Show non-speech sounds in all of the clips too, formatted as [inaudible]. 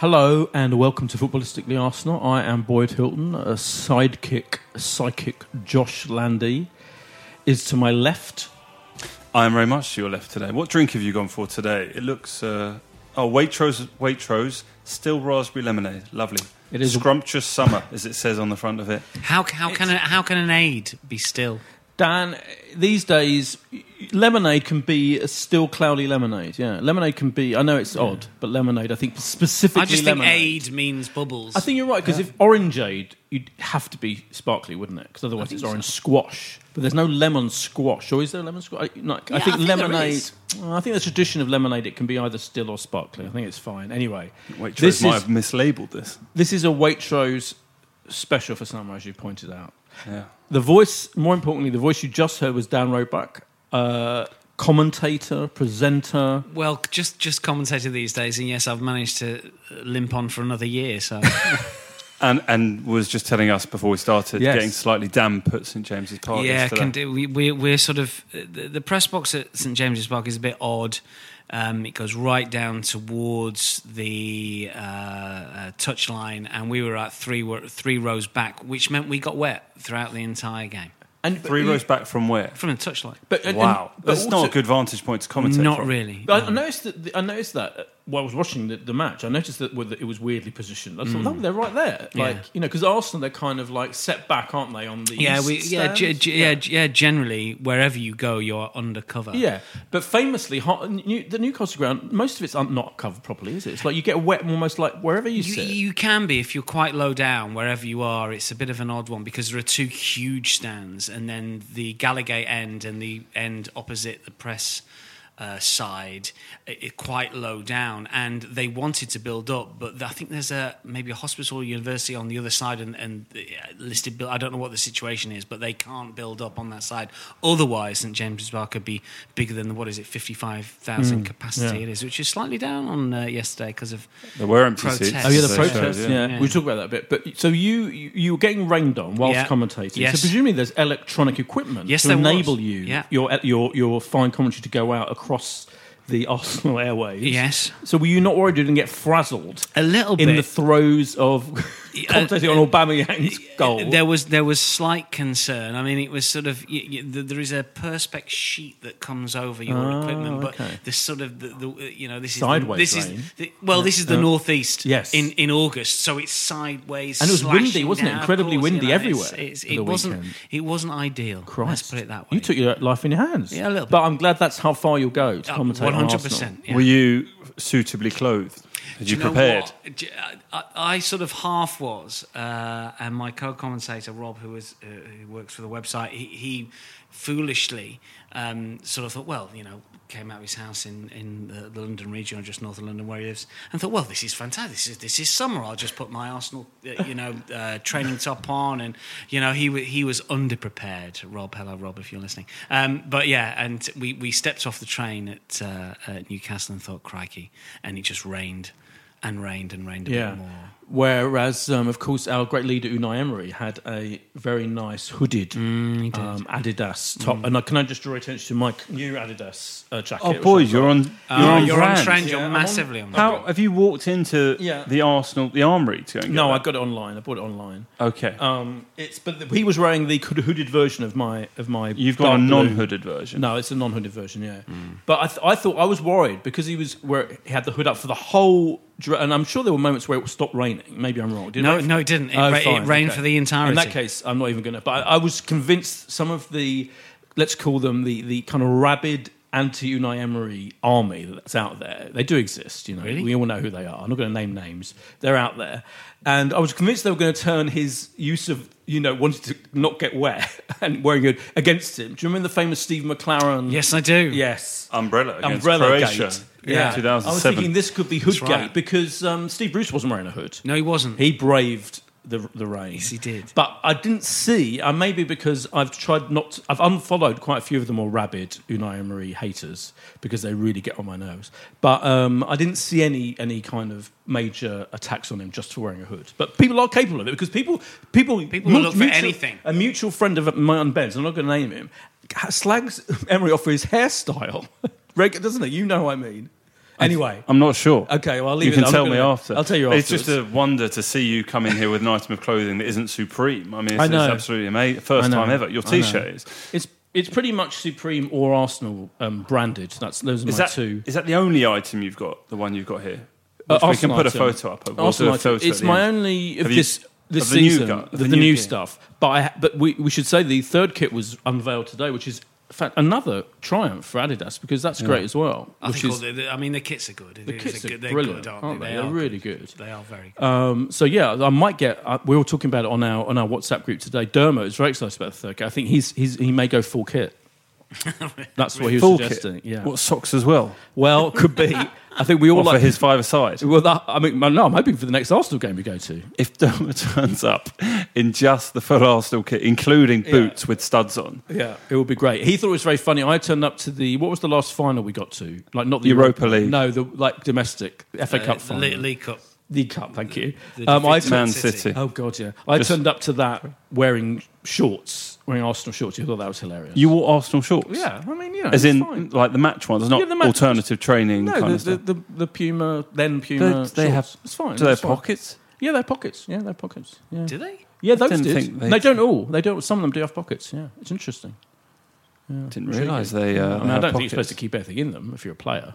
Hello and welcome to Footballistically Arsenal. I am Boyd Hilton. A sidekick, psychic Josh Landy is to my left. I am very much to your left today. What drink have you gone for today? It looks uh, oh Waitrose Waitrose still raspberry lemonade. Lovely. It is- scrumptious summer, as it says on the front of it. How, how, can, a, how can an aid be still? Dan, these days, lemonade can be a still cloudy lemonade. Yeah, lemonade can be. I know it's odd, but lemonade, I think specifically I just think lemonade. aid means bubbles. I think you're right because if orangeade, you'd have to be sparkly, wouldn't it? Because otherwise it's orange squash. But there's no lemon squash, or is there lemon squash? I, no, I think I think lemonade. is. I think the tradition of lemonade it can be either still or sparkly. I think it's fine. Anyway, Waitrose this might is have mislabeled this. this is a Waitrose special for summer, as you pointed out. Yeah. The voice, more importantly, the voice you just heard was Dan Roebuck, uh, commentator, presenter. well, just just commentator these days, and yes, I've managed to limp on for another year. So [laughs] And and was just telling us before we started, Yes. getting slightly damp at St James's Park. yeah, can do. We, we, we're sort of the, the press box at St James's Park is a bit odd. Um, it goes right down towards the uh, uh, touchline, and we were at three three rows back, which meant we got wet throughout the entire game And Three rows back from where? from the touchline. But, and- Wow, and- but that's not a good vantage point to commentate. Not from. really. But I, I noticed that. I noticed that while I was watching the, the match, I noticed that it was weirdly positioned. I thought, mm. no, they're right there. Like Yeah. you know, because Arsenal, they're kind of like set back, aren't they? On the Yeah, east we, yeah, stands? ge- yeah, yeah. Generally, wherever you go, you're undercover. Yeah, but famously, Ho- New, the Newcastle ground, most of it's un- not covered properly, is it? It's like you get wet almost like wherever you, You, sit. you can be if you're quite low down wherever you are. It's a bit of an odd one because there are two huge stands, and then the Gallowgate end and the end opposite the press uh, side, i i- quite low down. And they wanted to build up, but I think there's a maybe a hospital or university on the other side, and, and uh, listed. I don't know what the situation is, but they can't build up on that side. Otherwise, St James's Park could be bigger than the what is it, fifty five thousand capacity yeah. it is, which is slightly down on uh, yesterday because of There were empty Protests. seats. Oh yeah, the So- protests. so, yeah. Yeah. we talked about that a bit. But so you you, you were getting rained on whilst Yeah. commentating. Yes. So presumably there's electronic equipment Yes, to there was. enable you Yeah. your your your fine commentary to go out across the [laughs] Arsenal airways. Yes. So were you not worried you didn't get frazzled A little bit in the throes of commentating on Aubameyang's goal? There was there was slight concern. I mean, it was sort of y y th- there is a perspex sheet that comes over your Oh, equipment, but okay. this sort of the, the you know this is Sideways The, this rain. is the, well, this is the Yeah. northeast. Yes. in in August, so it's sideways. And it was windy, wasn't it? Incredibly course, windy you know, everywhere it's- it's- it the wasn't weekend. it wasn't ideal. Christ. Let's put it that way. You took your life in your hands. Yeah, a little bit. But I'm glad that's how far you'll go to Uh, commentate on 100%. Were you suitably clothed? Had you, know prepared? I, I sort of half was, uh, and my co-commentator Rob, who is uh, who works for the website, he, he foolishly um, sort of thought, well, you know, came out of his house in, in the, the London region or just north of London where he lives, and thought, well, this is fantastic. This is, this is summer. I'll just put my Arsenal, uh, you know, uh, training top on, and you know, he he was underprepared. Rob, hello, Rob, if you're listening. Um, but yeah, and we, we stepped off the train at, uh, at Newcastle and thought, crikey, and it just rained and rained and rained a Yeah. bit more. Whereas, um, of course, our great leader Unai Emery had a very nice hooded Mm, um, Adidas top. And uh, can I just draw attention to my new Adidas uh, jacket? Oh, boys, I've you're got? on. You're on you're brand. on trend. Yeah, You're I'm on- massively on. How have you walked into Yeah. the Arsenal, the Armory to go and get No, that? I got it online. I bought it online. Okay, Um, it's but the, he was wearing the hooded version of my of my. you've got a non-hooded version. No, it's a non-hooded version. Yeah, but I, th- I thought I was worried because he was where he had the hood up for the whole. And I'm sure there were moments where it stopped raining. Maybe I'm wrong. Did No, it? no, it didn't. It, Oh, ra- it rained okay. for the entirety. In that case, I'm not even going to. But I, I was convinced some of the, let's call them the the kind of rabid anti Unai Emery army that's out there. They do exist. You know, Really? we all know who they are. I'm not going to name names. They're out there, and I was convinced they were going to turn his use of you know wanted to not get wet [laughs] and wearing it against him. Do you remember the famous Steve McClaren? Yes, I do. Yes. Umbrella against Umbrella Croatia. Gate. in Yeah. I was thinking this could be Hoodgate right. because um, Steve Bruce wasn't wearing a hood. No, he wasn't. He braved the the rain. Yes, he did. But I didn't see. Uh, maybe because I've tried not. To, I've unfollowed quite a few of the more rabid Unai Emery haters because they really get on my nerves. But um, I didn't see any any kind of major attacks on him just for wearing a hood. But people are capable of it because people people People will look for anything. A mutual friend of mine, Ben's. I'm not going to name him. Slags Emery off for his hairstyle. [laughs] Reg- doesn't it? You know what I mean. Anyway, I'm not sure. Okay, well, I'll leave you it- can I'm tell me gonna- after. I'll tell you It's just a wonder to see you come in here with an item of clothing that isn't Supreme. I mean, it's, I it's absolutely amazing. First I know. time ever. Your I know. T-shirt is. It's it's pretty much Supreme or Arsenal um, branded. That's those are Is my that, two. is that the only item you've got? The one you've got here? Uh, Which we can Arsenal put a item. photo up. of. We'll Arsenal a item. photo It's at the my end. only of Have you- this this of the new season. gu- of the, the new new stuff. But I, but we, we should say the third kit was unveiled today, which is in fact another triumph for Adidas because that's great as well. I which think is, the, I mean, the kits are good. the They're kits good- are they're brilliant, good, aren't, aren't they? they? They They're are really good. They are very good. Um, so yeah, I might get. Uh, we were talking about it on our on our WhatsApp group today. Dermo is very excited about the third kit. I think he's, he's he may go full kit. [laughs] That's what he was Full suggesting. kit. Yeah. What socks as well? Well, could be. I think we all Or for like his five aside. Well, that, I mean, no, I'm hoping for the next Arsenal game we go to. If Dermot [laughs] turns up in just the full Arsenal kit, including boots with studs on, Yeah, it would be great. He thought it was very funny. I turned up to the what was the last final we got to? Like not the Europa League. No, the like domestic FA Uh, Cup final. League, League Cup. League Cup, thank you. The Um, I defeat to Man Man City. City. Oh god, yeah. I Just- turned up to that wearing shorts, wearing Arsenal shorts. You thought that was hilarious. you wore Arsenal shorts. yeah, I mean, yeah, As it's in, fine. like the match ones, not Yeah, the match ones. alternative training no, kind the, of stuff. the, the, the Puma, then Puma. They- shorts. they have- It's fine. Do they have pockets? Yeah, they're pockets. Yeah, they're pockets. Yeah. Do they? Yeah, those didn't did. think They, they- don't all. They don't. Some of them do have pockets. Yeah, it's interesting. Didn't realise they. Uh, I mean, they I don't think you're supposed to keep anything in them if you're a player.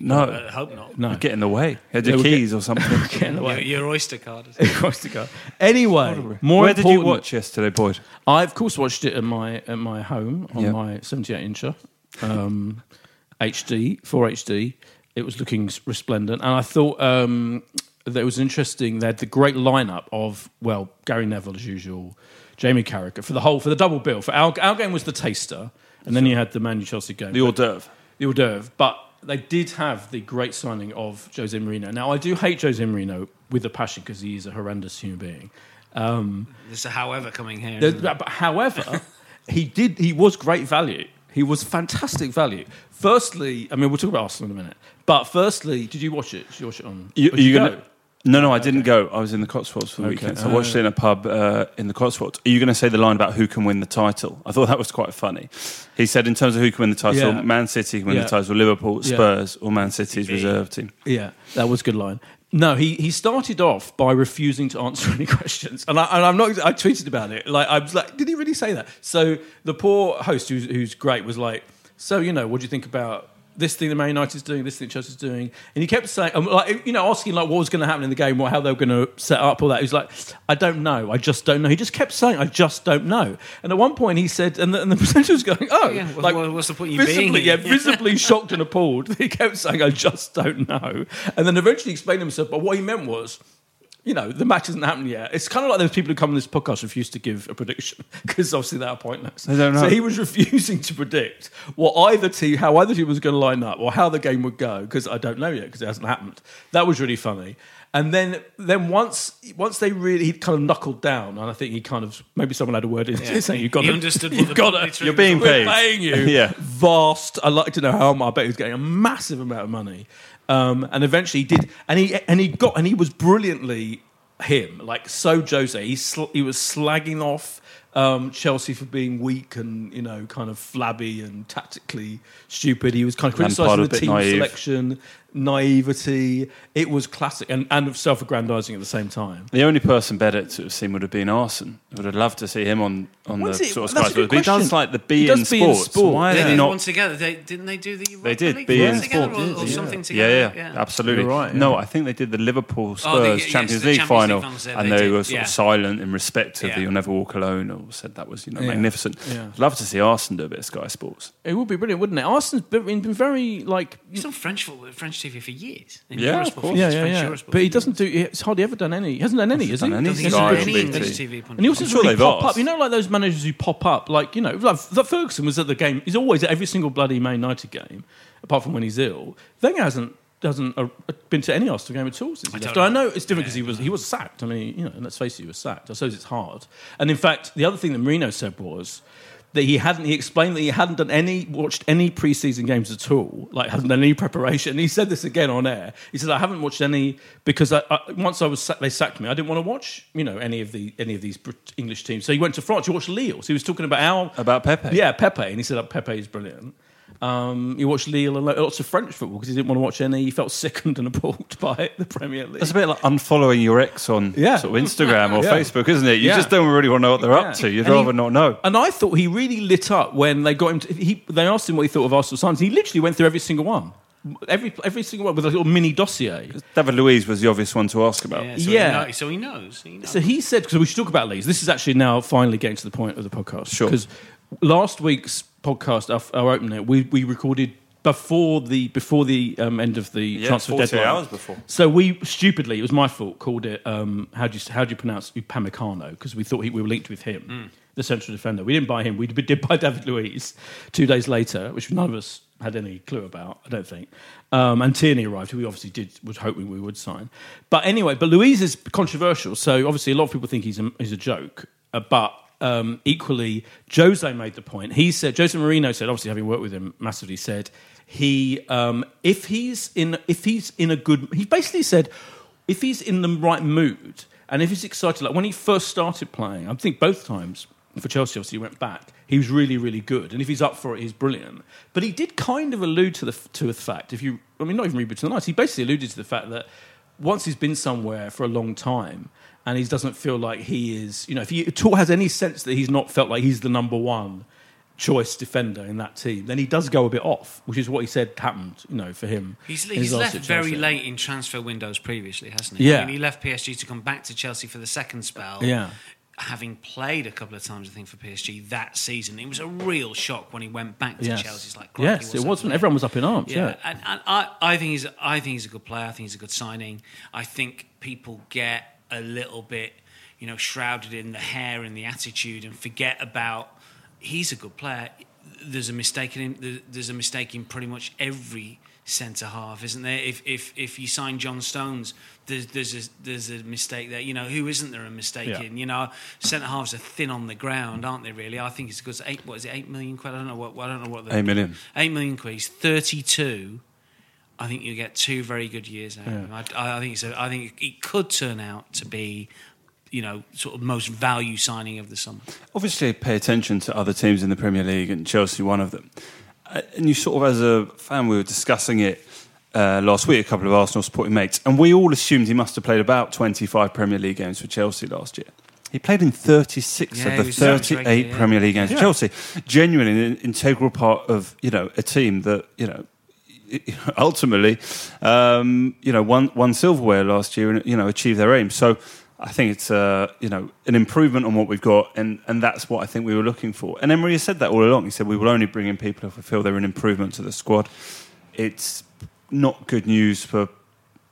No, I hope not. No, get in the way. Had They your would get- keys or something. get in the Your, way. your Oyster card. is- [laughs] Across the. Anyway, more Where did you watch yesterday, Boyd? I of course watched it at my at my home on Yeah. my 78 incher, um, [laughs] HD 4 HD. It was looking resplendent, and I thought um, that it was interesting. They had the great lineup of well Gary Neville as usual, Jamie Carragher for the whole for the double bill. For our our game was the taster, and then you had the Man U Chelsea game. The hors d'oeuvre. the hors d'oeuvre. But they did have the great signing of Jose Mourinho. Now, I do hate Jose Mourinho with a passion because he is a horrendous human being. Um, There's a however coming here. The- but however, [laughs] he did. He was great value. He was fantastic value. Firstly, I mean, we'll talk about Arsenal in a minute. But firstly, did you watch it? Did you watch it on? You, or did you gonna, go? No, no, I didn't go. I was in the Cotswolds for the Okay. weekend. So I watched it in a pub uh, in the Cotswolds. Are you going to say the line about who can win the title? I thought that was quite funny. He said, in terms of who can win the title, Yeah. Man City can win Yeah. the title, Liverpool, Yeah. Spurs, or Man City's reserve team. Yeah, that was a good line. No, he, he started off by refusing to answer any [laughs] questions, and, I, and I'm not. I tweeted about it. Like I was like, did he really say that? So the poor host, who's, who's great, was like, so you know, what do you think about this thing that Man United's doing, this thing Chelsea's doing? And he kept saying, um, like, you know, asking like what was going to happen in the game, or how they were going to set up, all that. He was like, I don't know, I just don't know. He just kept saying, I just don't know. And at one point, he said, and the, and the [laughs] presenter was going, oh, Yeah, like, what- what's the point in you being visibly, here? yeah, visibly shocked and appalled. He kept saying, I just don't know. And then eventually explained himself, but what he meant was, you know, the match hasn't happened yet. It's kind of like those people who come on this podcast refuse to give a prediction [laughs] because obviously they are pointless. They don't know. So he was refusing to predict what either team, how either team was going to line up or how the game would go because I don't know yet because it hasn't happened. That was really funny. And then, then once once they really he kind of knuckled down, and I think he kind of maybe someone had a word in Yeah. saying you've got He to, understood [laughs] you've the got monetary to, You're being paid. paying [laughs] you Yeah. vast. I'd like to know how much. I bet he was getting a massive amount of money. Um, and eventually he did, and he and he got, and he was brilliantly him, like so Jose. He sl- he was slagging off um, Chelsea for being weak and you know kind of flabby and tactically stupid. He was kind of criticising the team naive. selection, naivety. It was classic and, and self-aggrandizing at the same time. The only person better to have seen would have been Arsène. I would have loved to see him on, on the What's it- sort of that's Sky a Sports. But he does like the He B does in be in sports. sport. Why They is did he not? one together. They, didn't they do the They Europa did League be one in together sport. or, or Yeah. something Yeah, together? yeah, absolutely. You're right, No. I think they did the Liverpool oh, Spurs Oh, the- yes, Champions the League Champions League final, ones, yeah, and they they did, were sort yeah. of silent in respect of Yeah. the "You'll Never Walk Alone." Or said that was you know Yeah. magnificent. Yeah. I'd love to see Arsène do a bit of Sky Sports. It would be brilliant, wouldn't it? Arsenal's been, been very like He's on French football, French TV for years. In Yeah, of course. yeah, yeah, yeah. But he doesn't do. It's hardly ever done any. He hasn't done any, has he? done any Don't think he's done any BT. English TV. And he also I'm sure really they've pop asked. up. You know, like those managers who pop up, like you know, like, like Ferguson was at the game. He's always at every single bloody Man United game, apart from when he's ill. Wenger hasn't doesn't uh, been to any Arsenal game at all since he I left. don't I know know. it's different because he was he was sacked. I mean, you know, and let's face it, he was sacked. I suppose it's hard. And in fact, the other thing that Mourinho said was that he hadn't. He explained that he hadn't done any watched any preseason games at all. Like hadn't done any preparation. And he said this again on air. He said, "I haven't watched any because I, I, once I was they sacked me. I didn't want to watch you know any of the any of these English teams. So he went to France. He watched Lille. So he was talking about how About Pepe. yeah, Pepe, and he said that Pepe is brilliant. Um, he watched Lille and lots of French football because he didn't want to watch any. He felt [laughs] sickened and appalled by the Premier League. That's a bit like unfollowing your ex on Yeah. sort of Instagram or [laughs] Yeah. Facebook, isn't it? You Yeah. just don't really want to know what they're Yeah. up to. You'd And he- rather not know. And I thought he really lit up when they got him. To, he, they asked him what he thought of Arsenal signs. He literally went through every single one, every every single one with a little mini dossier. David Luiz was the obvious one to ask about. Yeah, so, Yeah. He knows, so he knows. He knows. So he said, because we should talk about Leeds. This is actually now finally getting to the point of the podcast. Sure. Because last week's podcast, our, our opener, we, we recorded before the before the um, end of the Yeah, transfer 48 deadline. hours before. So we stupidly, it was my fault, called it. Um, how do you how do you pronounce Upamecano? Because we thought he, we were linked with him, Hmm. the central defender. We didn't buy him. We did buy [laughs] David Luiz two days later, which none of us had any clue about. I don't think. Um, and Tierney arrived, who we obviously did was hoping we would sign. But anyway, but Luiz is controversial. So obviously, a lot of people think he's a, he's a joke. Uh, but um, equally, Jose made the point. He said, Jose Mourinho said, obviously having worked with him massively, said he um, if he's in if he's in a good he basically said if he's in the right mood and if he's excited like when he first started playing i think both times for chelsea obviously he went back he was really really good and if he's up for it he's brilliant but he did kind of allude to the to the fact if you i mean not even read between the lines he basically alluded to the fact that once he's been somewhere for a long time and he doesn't feel like he is you know if he at all has any sense that he's not felt like he's the number one choice defender in that team, then he does go a bit off, which is what he said happened, you know, for him. He's, he's left very late in transfer windows previously, hasn't he? Yeah. I mean, he left PSG to come back to Chelsea for the second spell. Yeah. Having played a couple of times, I think, for PSG that season, it was a real shock when he went back to Yes. Chelsea. It's like, yes, it wasn't. Everyone was up in arms. Yeah, Yeah, and, and I, I think he's I think he's a good player. I think he's a good signing. I think people get a little bit, you know, shrouded in the hair and the attitude and forget about he's a good player. There's a mistake in There's a mistake in pretty much every centre half, isn't there? If if if you sign John Stones, there's there's a, there's a mistake there. You know, who isn't there a mistake Yeah. in? You know, centre halves are thin on the ground, aren't they? Really, I think it's because eight. What is it? Eight million quid? I don't know what. I don't know what. The, Eight million. Eight million quid. He's thirty-two. I think you get two very good years out of him. I, I think a, I think it could turn out to be, you know, sort of most value signing of the summer. Obviously, pay attention to other teams in the Premier League, and Chelsea one of them. Uh, and you sort of, as a fan, we were discussing it uh, last week. A couple of Arsenal supporting mates, and we all assumed he must have played about twenty-five Premier League games for Chelsea last year. He played in 36 Yeah, of the was so much 38 regular, yeah. Premier League games for Chelsea. Genuinely an integral part of you know a team that you know [laughs] ultimately, um, you know, won, won silverware last year and you know achieved their aim. So I think it's uh, you know an improvement on what we've got, and, and that's what I think we were looking for. And Emery has said that all along. He said we will only bring in people if we feel they're an improvement to the squad. It's not good news for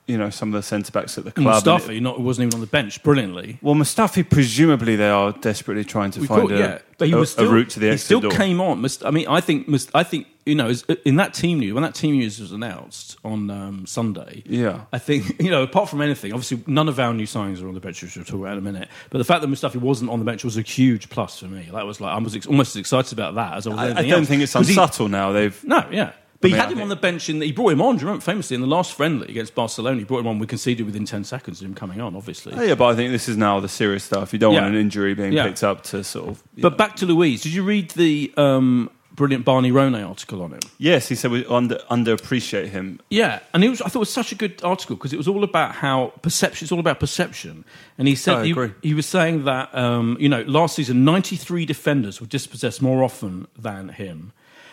you know some of the centre backs at the club. and it- Mustafi not wasn't even on the bench brilliantly. well, Mustafi, presumably they are desperately trying to We find a, yeah, but he a- was still, a route to the he exit still door. came on. I mean, I think I think you know in that team news when that team news was announced on um, Sunday. Yeah. I think [laughs] you know apart from anything, obviously none of our new signings are on the bench, which we'll talk about in a minute. But the fact that Mustafi wasn't on the bench was a huge plus for me. That was like I was ex- almost as excited about that as I was. I, I don't else. think it's 'Cause he- unsubtle now. They've no, yeah. But I mean, he I had him think- on the bench in. The, he brought him on. Do you remember famously in the last friendly against Barcelona? He brought him on. We conceded within ten seconds of him coming on. Obviously, Oh, yeah, but I think this is now the serious stuff. You don't Yeah. want an injury being Yeah. picked up to sort of. But know. back to Luiz. Did you read the um, brilliant Barney Ronay article on him? yes, he said we under underappreciate him. Yeah, and it was. I thought it was such a good article because it was all about how perception. It's all about perception, and he said he, he was saying that um, you know last season ninety three defenders were dispossessed more often than him.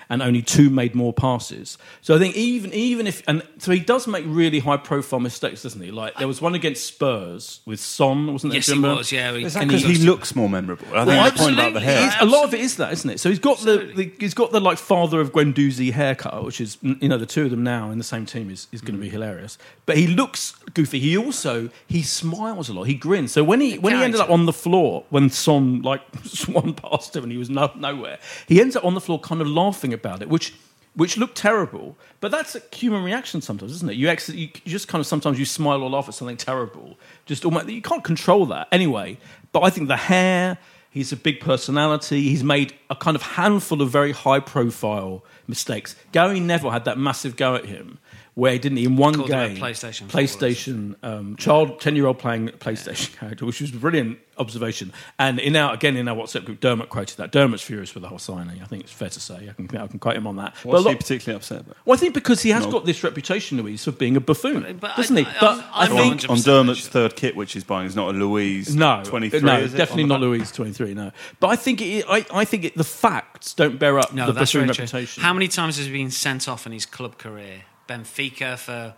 And only two made more passes. So I think even even if and so he does make really high profile mistakes, doesn't he? Like there was one against Spurs with Son, wasn't there? Yes, he was. Yeah, he- Is that and because he he- looks more memorable? I think Well, the point about the hair. It's- a lot of it is that, isn't it? So he's got the, the he's got the like father of Guendouzi haircut, which is you know the two of them now in the same team is, is going to be mm. hilarious. But he looks goofy. He also he smiles a lot. He grins. So when he when he ended up on the floor when Son like [laughs] swung past him and he was no, nowhere, he ends up on the floor kind of laughing about it, which. Which looked terrible, but that's a human reaction sometimes, isn't it? You, ex- you just kind of sometimes you smile or laugh at something terrible. Just almost, you can't control that anyway. But I think the hair, He's a big personality. He's made a kind of handful of very high profile mistakes. Gary Neville had that massive go at him where he didn't he in one Called him a game PlayStation PlayStation um, child ten year old playing PlayStation character, which was a brilliant observation. And in our again in our WhatsApp group, Dermot quoted that. Dermot's furious with the whole signing. I think it's fair to say. I can I can quote him on that. But a What's he particularly upset about? well, I think because he has No. got this reputation, Luiz, for being a buffoon, but doesn't I- he? I- But I'm- I I'm think On Dermot's sure. third kit, which he's buying, is not a Luiz no, 23, no, is it? definitely not? Luiz twenty three. No, but I think it, I, I think it, the facts don't bear up No, the buffoon very true. reputation. How many times has he been sent off in his club career? Benfica for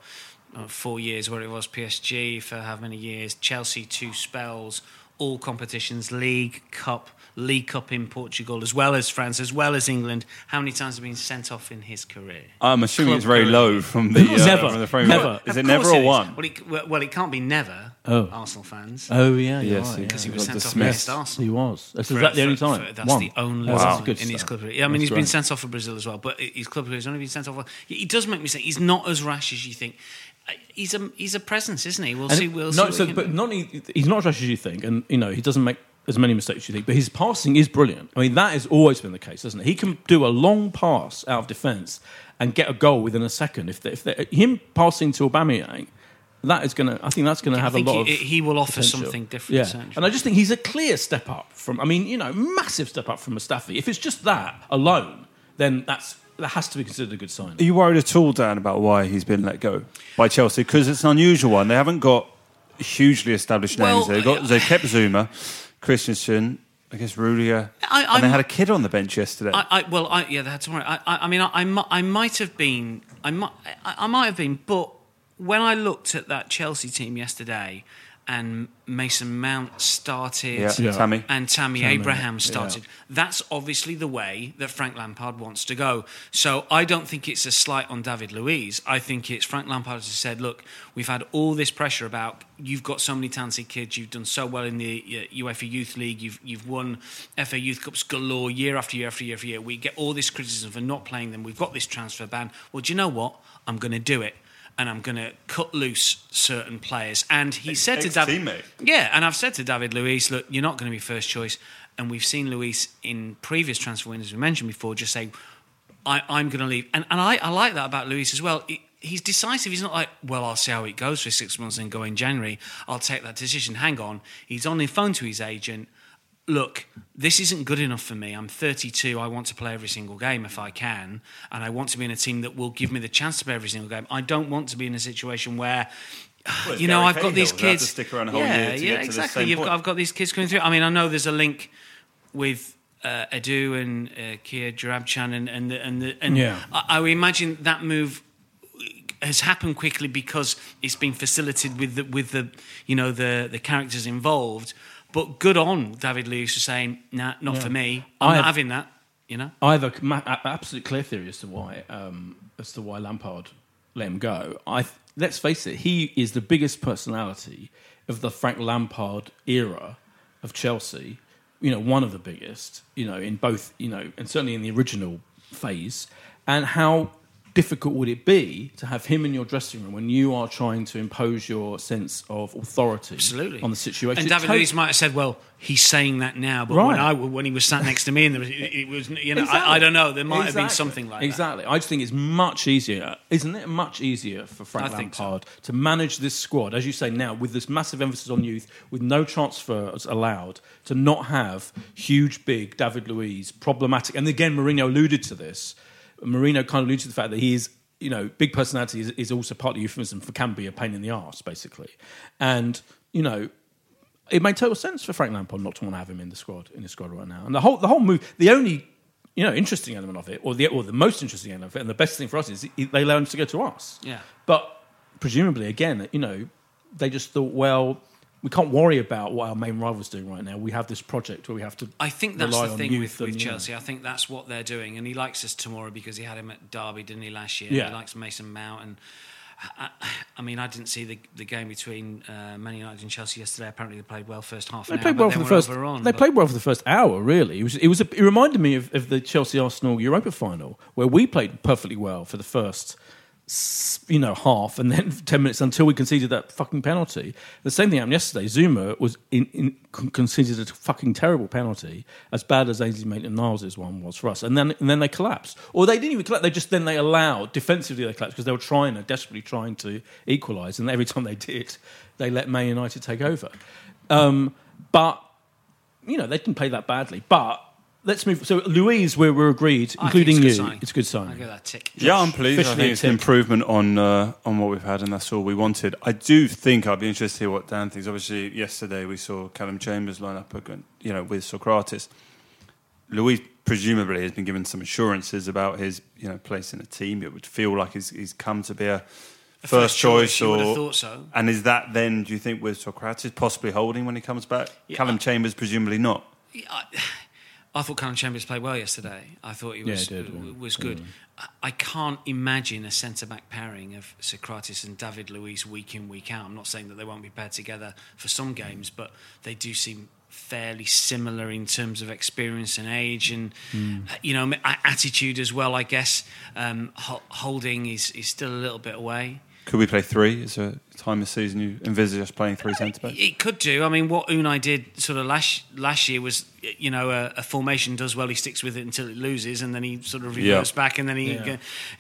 uh, four years, where it was PSG for how many years? Chelsea two spells, all competitions, league, cup, league cup in Portugal, as well as France, as well as England. How many times has he been sent off in his career? I'm assuming Club it's very career. low from the, uh, Never. from the frame. Never. Is Of it never course or is. one? Well, it, well, well, it can't be never. Oh. Arsenal fans. Oh yeah, Yes, right, yeah. because he he was got sent off dismissed. against Arsenal. He was. That's For- is that the only for- time? for- that's One. the only Wow. time good in his stuff. club career. I mean, That's he's been sent off for Brazil as well, but his club career has only been sent off. He does make me say he's not as rash as you think. Uh, He's a he's a presence, isn't he? We'll And see. We'll no, see. what so, but not he- he's not as rash as you think, and you know he doesn't make as many mistakes as you think. But his passing is brilliant. I mean, that has always been the case, doesn't it? He can do a long pass out of defence and get a goal within a second. If, they, if they, him passing to Aubameyang, that is going to. I think that's going to I have a lot he- of. he will offer potential. something different, Yeah, and I just think he's a clear step up from. I mean, you know, massive step up from Mustafi. If it's just that alone, then that's that has to be considered a good sign. Are you worried at all, Dan, about why he's been let go by Chelsea? Because it's an unusual one. They haven't got hugely established Well, names. They got uh, they kept Zouma, Christensen, I guess Rudiger, I- and they had a kid on the bench yesterday. I, I, well, I, yeah, that's right. I, I, I mean, I, I, I might have been, I might, I, I might have been, but when I looked at that Chelsea team yesterday, and Mason Mount started, Yeah, Yeah. Tammy. and Tammy, Tammy, Abraham started. That's obviously the way that Frank Lampard wants to go. So I don't think it's a slight on David Luiz. I think it's Frank Lampard has said, look, we've had all this pressure about you've got so many talented kids, you've done so well in the uh, UEFA Youth League, you've you've won FA Youth Cups galore year after year after year after year. We get all this criticism for not playing them. We've got this transfer ban. Well, do you know what? I'm going to do it. And I'm going to cut loose certain players. And he said to David, yeah, and I've said to David Luiz, look, you're not going to be first choice. And we've seen Luiz in previous transfer windows we mentioned before just say, I, I'm going to leave. And, and I, I like that about Luiz as well. He- he's decisive. He's not like, well, I'll see how it goes for six months and go in January. I'll take that decision. Hang on. He's on the phone to his agent. Look, this isn't good enough for me. I'm 32. I want to play every single game if I can. And I want to be in a team that will give me the chance to play every single game. I don't want to be in a situation where it's you know, Gary I've got these They have to kids. stick around a whole yeah, year to yeah, get to the exactly. same You've point. got, I've got these kids coming through. I mean, I know there's a link with uh, Edu and uh, Kia Joorabchian, and and the, and, the, and Yeah. I, I imagine that move has happened quickly because it's been facilitated with the, with the you know the the characters involved. But good on David Luiz for saying, "Nah, not for me. I'm I not have- having that." You know. I have a ma- absolute clear theory as to why um, as to why Lampard let him go. I let's face it, he is the biggest personality of the Frank Lampard era of Chelsea. You know, one of the biggest. You know, in both. You know, and certainly in the original phase. And how difficult would it be to have him in your dressing room when you are trying to impose your sense of authority Absolutely. on the situation? And David Luiz might have said, "Well, he's saying that now," but Right. when I when he was sat next to me, and there was, it, was, you know, Exactly. I, I don't know. There might have been something like exactly. I just think it's much easier, isn't it? Much easier for Frank I think so. Lampard to manage this squad, as you say now, with this massive emphasis on youth, with no transfers allowed, to not have huge, big David Luiz problematic. And again, Mourinho alluded to this. Mourinho kind of alluded to the fact that he is. You know, big personality is, is also part of the euphemism for can be a pain in the arse, basically. And you know, it made total sense for Frank Lampard not to want to have him in the squad in the squad right now. And the whole the whole move, the only you know interesting element of it, or the or the most interesting element of it, and the best thing for us is they allowed him to go to us. Yeah. But presumably, again, you know, they just thought, well, we can't worry about what our main rival's doing right now. We have this project where we have to. I think that's the thing with, with. Chelsea. I think that's what they're doing, and he likes us tomorrow because he had him at Derby, didn't he, last year? Yeah. He likes Mason Mount, and I, I mean, I didn't see the, the game between uh, Man United and Chelsea yesterday. Apparently, they played well first half. They hour, played well for the first. they but- played well for the first hour. Really, it was. It was. A, it reminded me of, of the Chelsea Arsenal Europa final where we played perfectly well for the first, you know, half, and then [laughs] ten minutes until we conceded that fucking penalty. The same thing happened yesterday. Zouma was in, in, conceded a fucking terrible penalty, as bad as Ainsley Maitland-Niles' one was for us, and then and then they collapsed. Or they didn't even collapse. They just then they allowed defensively they collapsed because they were trying, desperately trying to equalise, and every [laughs] time they did, they let Man United take over. Um, but you know, they didn't play that badly. But let's move. So, Luiz, we're, we're agreed, I think including it's you. sign. It's a good sign. I get that tick. Yeah, I'm pleased. I think a it's an improvement on uh, on what we've had, and that's all we wanted. I do think I'd be interested to hear what Dan thinks. Obviously, yesterday we saw Callum Chambers line up, again, you know, with Sokratis. Luiz presumably has been given some assurances about his, you know, place in the team. It would feel like he's, he's come to be a, A first, choice, you would or have thought so. and is that then? Do you think with Sokratis possibly holding when he comes back? Yeah, Callum I- Chambers presumably not. I, I thought Callum Chambers played well yesterday. I thought he Yeah, was he did, yeah. was good. I, I can't imagine a centre back pairing of Sokratis and David Luiz week in week out. I'm not saying that they won't be paired together for some games, but they do seem fairly similar in terms of experience and age and Hmm. uh, you know attitude as well. I guess um, Holding is is still a little bit away. Could we play three? Is there a time of season you envisage us playing three centre backs? It could do. I mean, what Unai did sort of last last year was, you know, a, a formation does well, he sticks with it until it loses, and then he sort of Yeah. back, and then he. Yeah.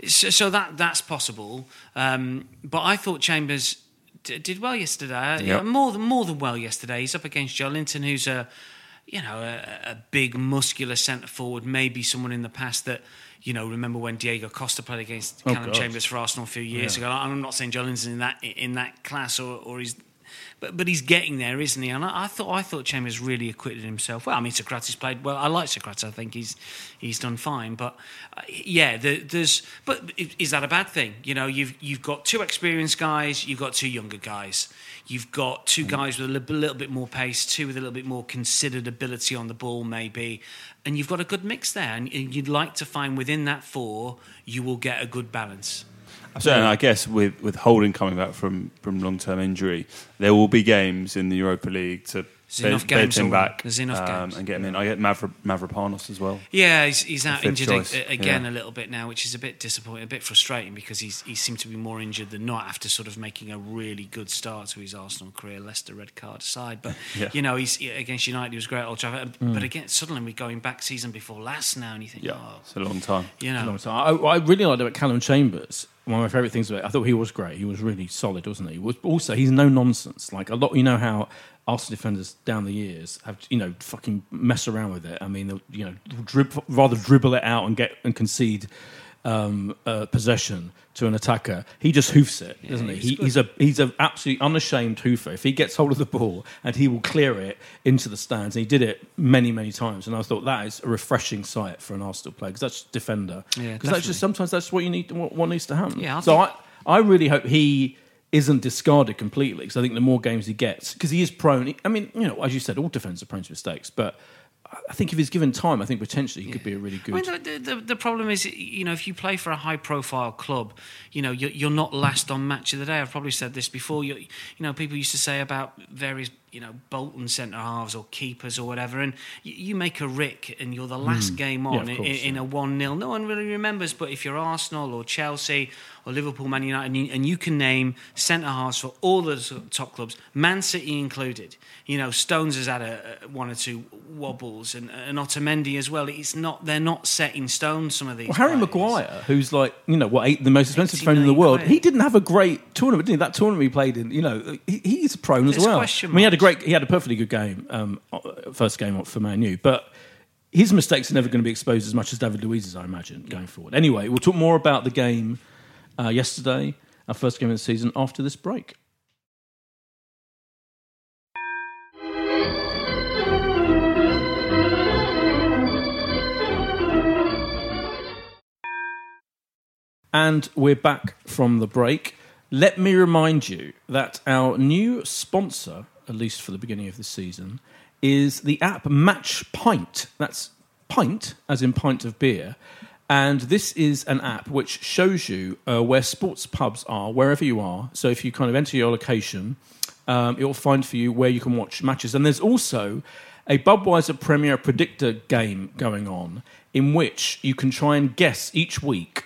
So, so that that's possible. Um, but I thought Chambers d- did well yesterday. Yep. More than more than well yesterday. He's up against Joelinton, who's a you know a, a big muscular centre forward. Maybe someone in the past that. You know, remember when Diego Costa played against Oh, Callum God. Chambers for Arsenal a few years ago? I'm not saying Joelinton's in that in that class, or, or he's but but he's getting there, isn't he? And I, I thought I thought Chambers really acquitted himself well. I mean, Sokratis played well. I like Sokratis. I think he's he's done fine. But uh, yeah, the, there's. But is that a bad thing? You know, you've you've got two experienced guys. You've got two younger guys. You've got two mm-hmm. guys with a little, bit more pace, two with a little bit more considered ability on the ball, maybe, and you've got a good mix there. And you'd like to find within that four, you will get a good balance. Absolutely. And I guess with, with Holding coming back from, from long term injury, there will be games in the Europa League to There's bed, enough games him back There's enough um, games. and get him in. I get Mavro, Mavropanos as well. Yeah, he's, he's out injured choice, a- again yeah. a little bit now, which is a bit disappointing, a bit frustrating because he's he seemed to be more injured than not after sort of making a really good start to his Arsenal career. Leicester red card aside, but [laughs] Yeah. you know he's against United he was great at Old Trafford, but again suddenly we're going back season before last now, and you think, Yeah, oh, it's a long time. you know, long time. I, I really liked about Callum Chambers. One of my favourite things about it, I thought he was great. He was really solid, wasn't he? Also he's no nonsense. Like a lot, you know how Arsenal defenders down the years have you know fucking mess around with it. I mean, they'll, you know, drib, rather dribble it out and get and concede um, uh, possession to an attacker. He just hoofs it, doesn't he? he's he he's a he's an absolutely unashamed hoofer. If he gets hold of the ball and he will clear it into the stands, and he did it many many times. And I thought that is a refreshing sight for an Arsenal player because that's defender. Yeah, because that's just sometimes that's what you need. What, what needs to happen. Yeah, so think- I I really hope he isn't discarded completely because I think the more games he gets because he is prone. I mean, you know, as you said, all defenders are prone to mistakes, but. I think if he's given time, I think potentially he could be a really good. I mean, the, the, the problem is, you know, if you play for a high profile club, you know, you're, you're not last on match of the day. I've probably said this before. You, you know, people used to say about various, you know, Bolton centre halves or keepers or whatever, and you, you make a rick and you're the last Mm. game Yeah, on in, course, in a 1 0. No one really remembers, but if you're Arsenal or Chelsea or Liverpool, Man United, and you, and you can name centre halves for all the top clubs, Man City included, you know, Stones has had a, a, one or two wobbles and, and Otamendi as well. It's not, they're not set in stone, some of these. Well, Harry players. Maguire, who's like you know what, eight, the most expensive defender in the world, quid. he didn't have a great tournament. Did he? That tournament he played in, you know, he, he's a prone as There's well. I mean, he had a. great, he had a perfectly good game, um, first game for Man U, but his mistakes are never going to be exposed as much as David Luiz's, I imagine, going forward. Anyway, we'll talk more about the game uh, yesterday, our first game of the season, after this break. And we're back from the break. Let me remind you that our new sponsor, at least for the beginning of this season, is the app Match Pint. That's pint, as in pint of beer. And this is an app which shows you uh, where sports pubs are, wherever you are. So if you kind of enter your location, um, it will find for you where you can watch matches. And there's also a Budweiser Premier Predictor game going on in which you can try and guess each week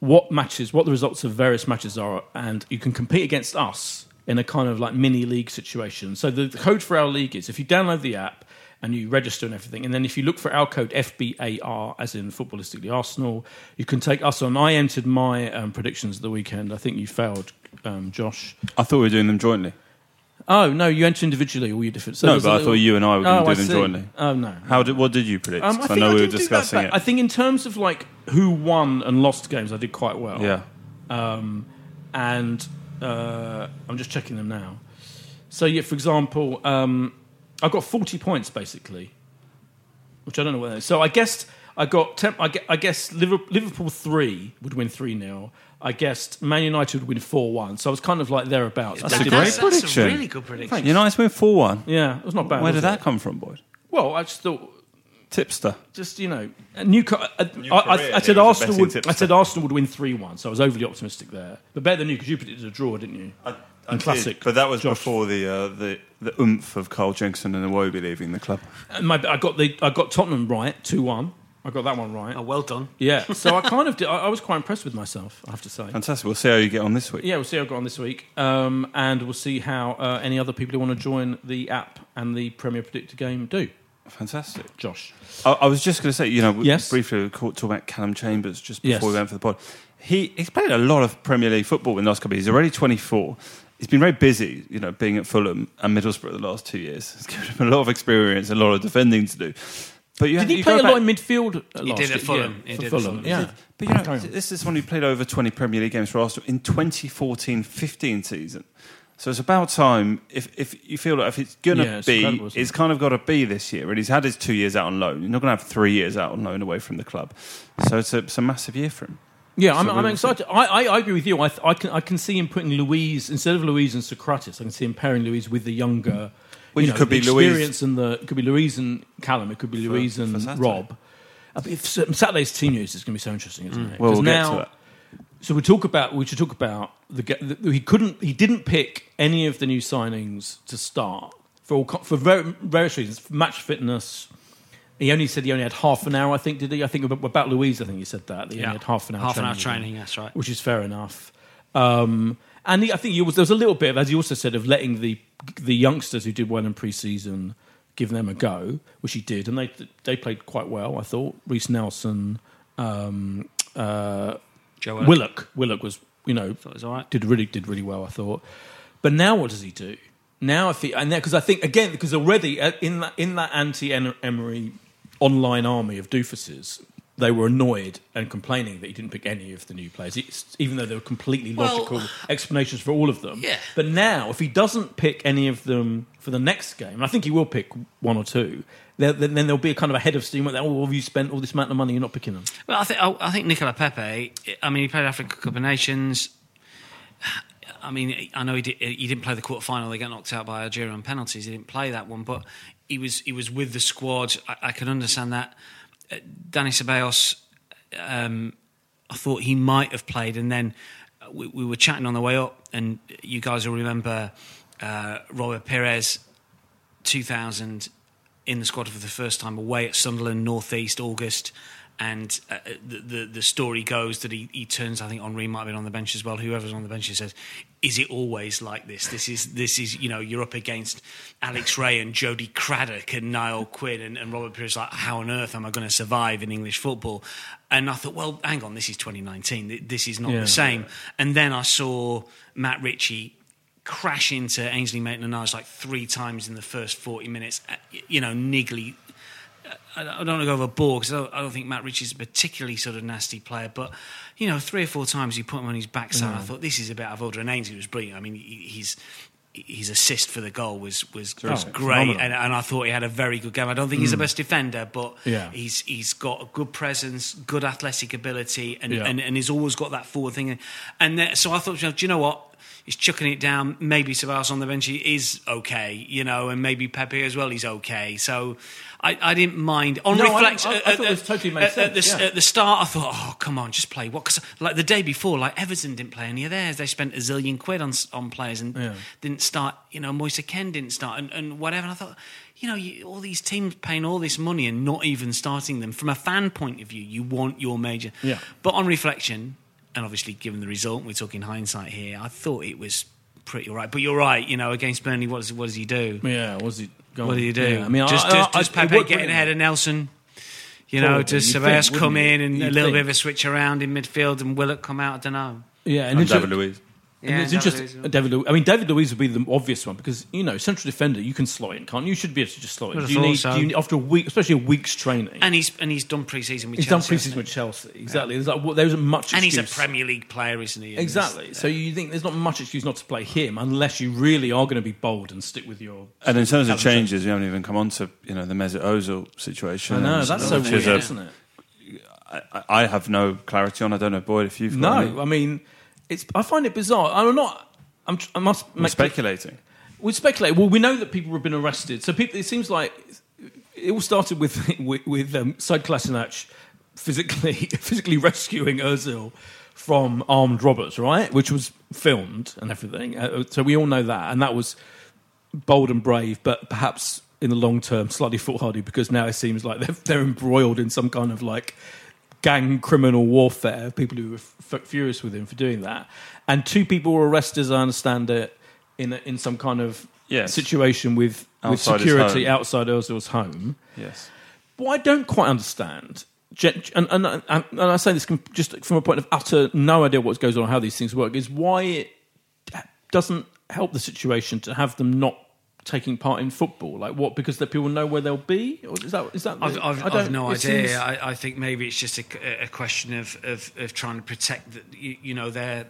what matches, what the results of various matches are, and you can compete against us in a kind of like mini league situation. So the, code for our league is if you download the app and you register and everything, and then if you look for our code FBAR, as in footballistically Arsenal, you can take us on. I entered my um, predictions of the weekend. I think you failed, um, Josh. I thought we were doing them jointly. Oh no, you enter individually, all your different. No, but a I little- thought you and I were gonna Oh, do them jointly. Oh no, How did what did you predict? Um, I, think know we were didn't do that discussing it. I think in terms of like who won and lost games, I did quite well. Yeah. Um, and uh, I'm just checking them now. So yeah, for example, um, I got 40 points basically, which I don't know what that is. So I guessed I got temp, I, gue- I guess Liverpool, Liverpool three would win three 0 I guessed Man United would win four one. So I was kind of like thereabouts. That's I a did- great That's, prediction. a really good prediction. Thanks. United win four one. Yeah, it was not bad. Where was did that it? come from, Boyd? Well, I just thought Tipster. just you know, Newcastle. I, New I, career, I, I said he was a Arsenal would. tipster. I said Arsenal would win three one, so I was overly optimistic there. But better than you because you predicted a draw, didn't you? In classic, but that was Josh. before the uh, the the oomph of Carl Jenkinson and Iwobi leaving the club. And my, I got the I got Tottenham right two one. I got that one right. Oh, well done. Yeah, [laughs] so I kind of did, I, I was quite impressed with myself. I have to say. Fantastic. We'll see how you get on this week. Yeah, we'll see how I got on this week, um, and we'll see how uh, any other people who want to join the app and the Premier Predictor game do. Fantastic. Josh, I, I was just going to say, you know, we Yes. briefly we talked about Callum Chambers just Yes. before we went for the pod. He he's played a lot of Premier League football in the last couple of years. He's already 24. He's been very busy, you know, being at Fulham and Middlesbrough the last two years. It's [laughs] given him a lot of experience, a lot of defending to do. But you did have, he you play a back- lot in midfield? He last did at year? Fulham. Yeah, He for did at Fulham. Fulham. Yeah, But you know, this is someone who played over 20 Premier League games for Arsenal in 2014-15 season. So it's about time. If if you feel like if it's going to Yeah, it's be, incredible, isn't it's kind of got to be this year. And he's had his two years out on loan. You're not going to have three years out on loan away from the club. So it's a, it's a massive year for him. Yeah, I'm, I'm excited. I, I, I agree with you. I, th- I can I can see him putting Luiz instead of Luiz and Sokratis. I can see him pairing Luiz with the younger. Well, you know, could the be Luiz- experience and the it could be Luiz and Callum. It could be Luiz and for Saturday. Rob. Uh, but if, Saturday's team news is going to be so interesting, isn't it? Well, 'Cause we'll get now, to that. So we talk about we should talk about the, the he couldn't he didn't pick any of the new signings to start for all, for very, various reasons for match fitness. He only said he only had half an hour. I think did he? I think about, about Luiz. I think he said that he Yeah. only had half an hour. Half an hour training, that's right. Which is fair enough. Um, and he, I think he was, there was a little bit of, as he also said, of letting the the youngsters who did well in pre-season give them a go, which he did, and they they played quite well. I thought Reiss Nelson, um, uh, Willock, Willock was you know Thought it was all right. did really did really well. I thought, but now what does he do? Now if he and because I think again because already uh, in that in that anti Emery online army of doofuses. They were annoyed and complaining that he didn't pick any of the new players, it's, even though there were completely Well, logical explanations for all of them. Yeah. But now, if he doesn't pick any of them for the next game, and I think he will pick one or two, then, then there'll be a kind of a head of steam. Where, oh, have you spent all this amount of money? You're not picking them. Well, I think I, I think Nicolas Pepe. I mean, he played Africa Cup of Nations. I mean, I know he, did, he didn't play the quarter final. They got knocked out by Algeria on penalties. He didn't play that one, but he was he was with the squad. I, I can understand that. Uh, Danny Ceballos, um, I thought he might have played, and then we, we were chatting on the way up, and you guys will remember uh, Robert Pires, 2000 in the squad for the first time away at Sunderland, Northeast, August. And uh, the, the the story goes that he, he turns. I think Henri might have been on the bench as well. Whoever's on the bench he says, "Is it always like this? This is this is you know you're up against Alex Rae and Jody Craddock and Niall Quinn and, and Robert Pires. Like, how on earth am I going to survive in English football?" And I thought, well, hang on, this is 2019. This is not Yeah. the same. And then I saw Matt Ritchie crash into Ainsley Maitland-Niles like three times in the first 40 minutes. Uh, You know, niggly. Uh, I I don't want to go overboard because I don't, think Matt Ritchie's a particularly sort of nasty player, but you know, three or four times he put him on his backside. I mm. thought this is a bit out of order. And Ainsley was brilliant. I mean, he- he's his assist for the goal was was, was Oh, great, and, and I thought he had a very good game. I don't think he's the mm. best defender, but Yeah. he's he's got a good presence, good athletic ability, and, Yeah. and, and he's always got that forward thing. And then, so I thought, do you know what? He's chucking it down. Maybe Ceballos on the bench is okay, you know, and maybe Pepe as well. He's okay. So I, I didn't mind. On No, I- reflection, I- I at- thought it uh, was totally made uh, at, at the, yeah. at the start, I thought, oh come on, just play what? Because like the day before, like Everton didn't play any of theirs. They spent a zillion quid on on players and Yeah. didn't start. You know, Moise Kean didn't start, and, and whatever. And I thought. You know, you, all these teams paying all this money and not even starting them. From a fan point of view, you want your major. Yeah. But on reflection, and obviously given the result, we're talking hindsight here. I thought it was pretty all right. But you're right. You know, against Burnley, what does what does he do? Yeah, what does he go What do you do? Yeah, I mean, just I, does, I, does I, Pepe it worked getting ahead of Nelson? You know, Probably, does you'd Ceballos think, come wouldn't in and a You'd little bit of a switch around in midfield and Willock come out? I don't know. Yeah, and And David Luiz. And Yeah, it's interesting. Luiz. David, Lu- I mean, David Luiz would be the obvious one because you know, central defender, you can slot in, can't you? You should be able to just slot in. Do you need, so. do you need after a week, especially a week's training? And he's and he's done pre-season with he's done Chelsea. pre-season with Chelsea, exactly. There's like, well, there isn't much. and he's a. Premier League player, isn't he? And Exactly. So you think there's not much excuse not to play him unless you really are going to be bold and stick with your. And in terms of changes, you haven't even come on to you know the Mesut Ozil situation. I know that's so which weird, is a- isn't it? I, I have no clarity on. I don't know, Boyd, if you've No, any. I mean, it's. I find it bizarre. I'm not. I'm. I must make speculating. We speculate. Well, we know that people have been arrested. So people, it seems like it all started with [laughs] with, with um, Said physically [laughs] physically rescuing Özil from armed robbers, right? Which was filmed and everything. Uh, so we all know that, and that was bold and brave, but perhaps in the long term slightly [laughs] foolhardy because now it seems like they're, they're embroiled in some kind of like gang criminal warfare. People who were f- furious with him for doing that, and two people were arrested, as I understand it, in a, in some kind of Yes. situation with with Outside his security outside Ozil's home. Yes. What I don't quite understand, and, and, and, and I say this just from a point of utter no idea what goes on, how these things work, is why it uh, doesn't help the situation to have them not taking part in football. Like what? Because the people know where they'll be, or is that is that? I've, I've, I I've no idea. seems- I, I think maybe it's just a, a question of, of, of trying to protect the, you, you know their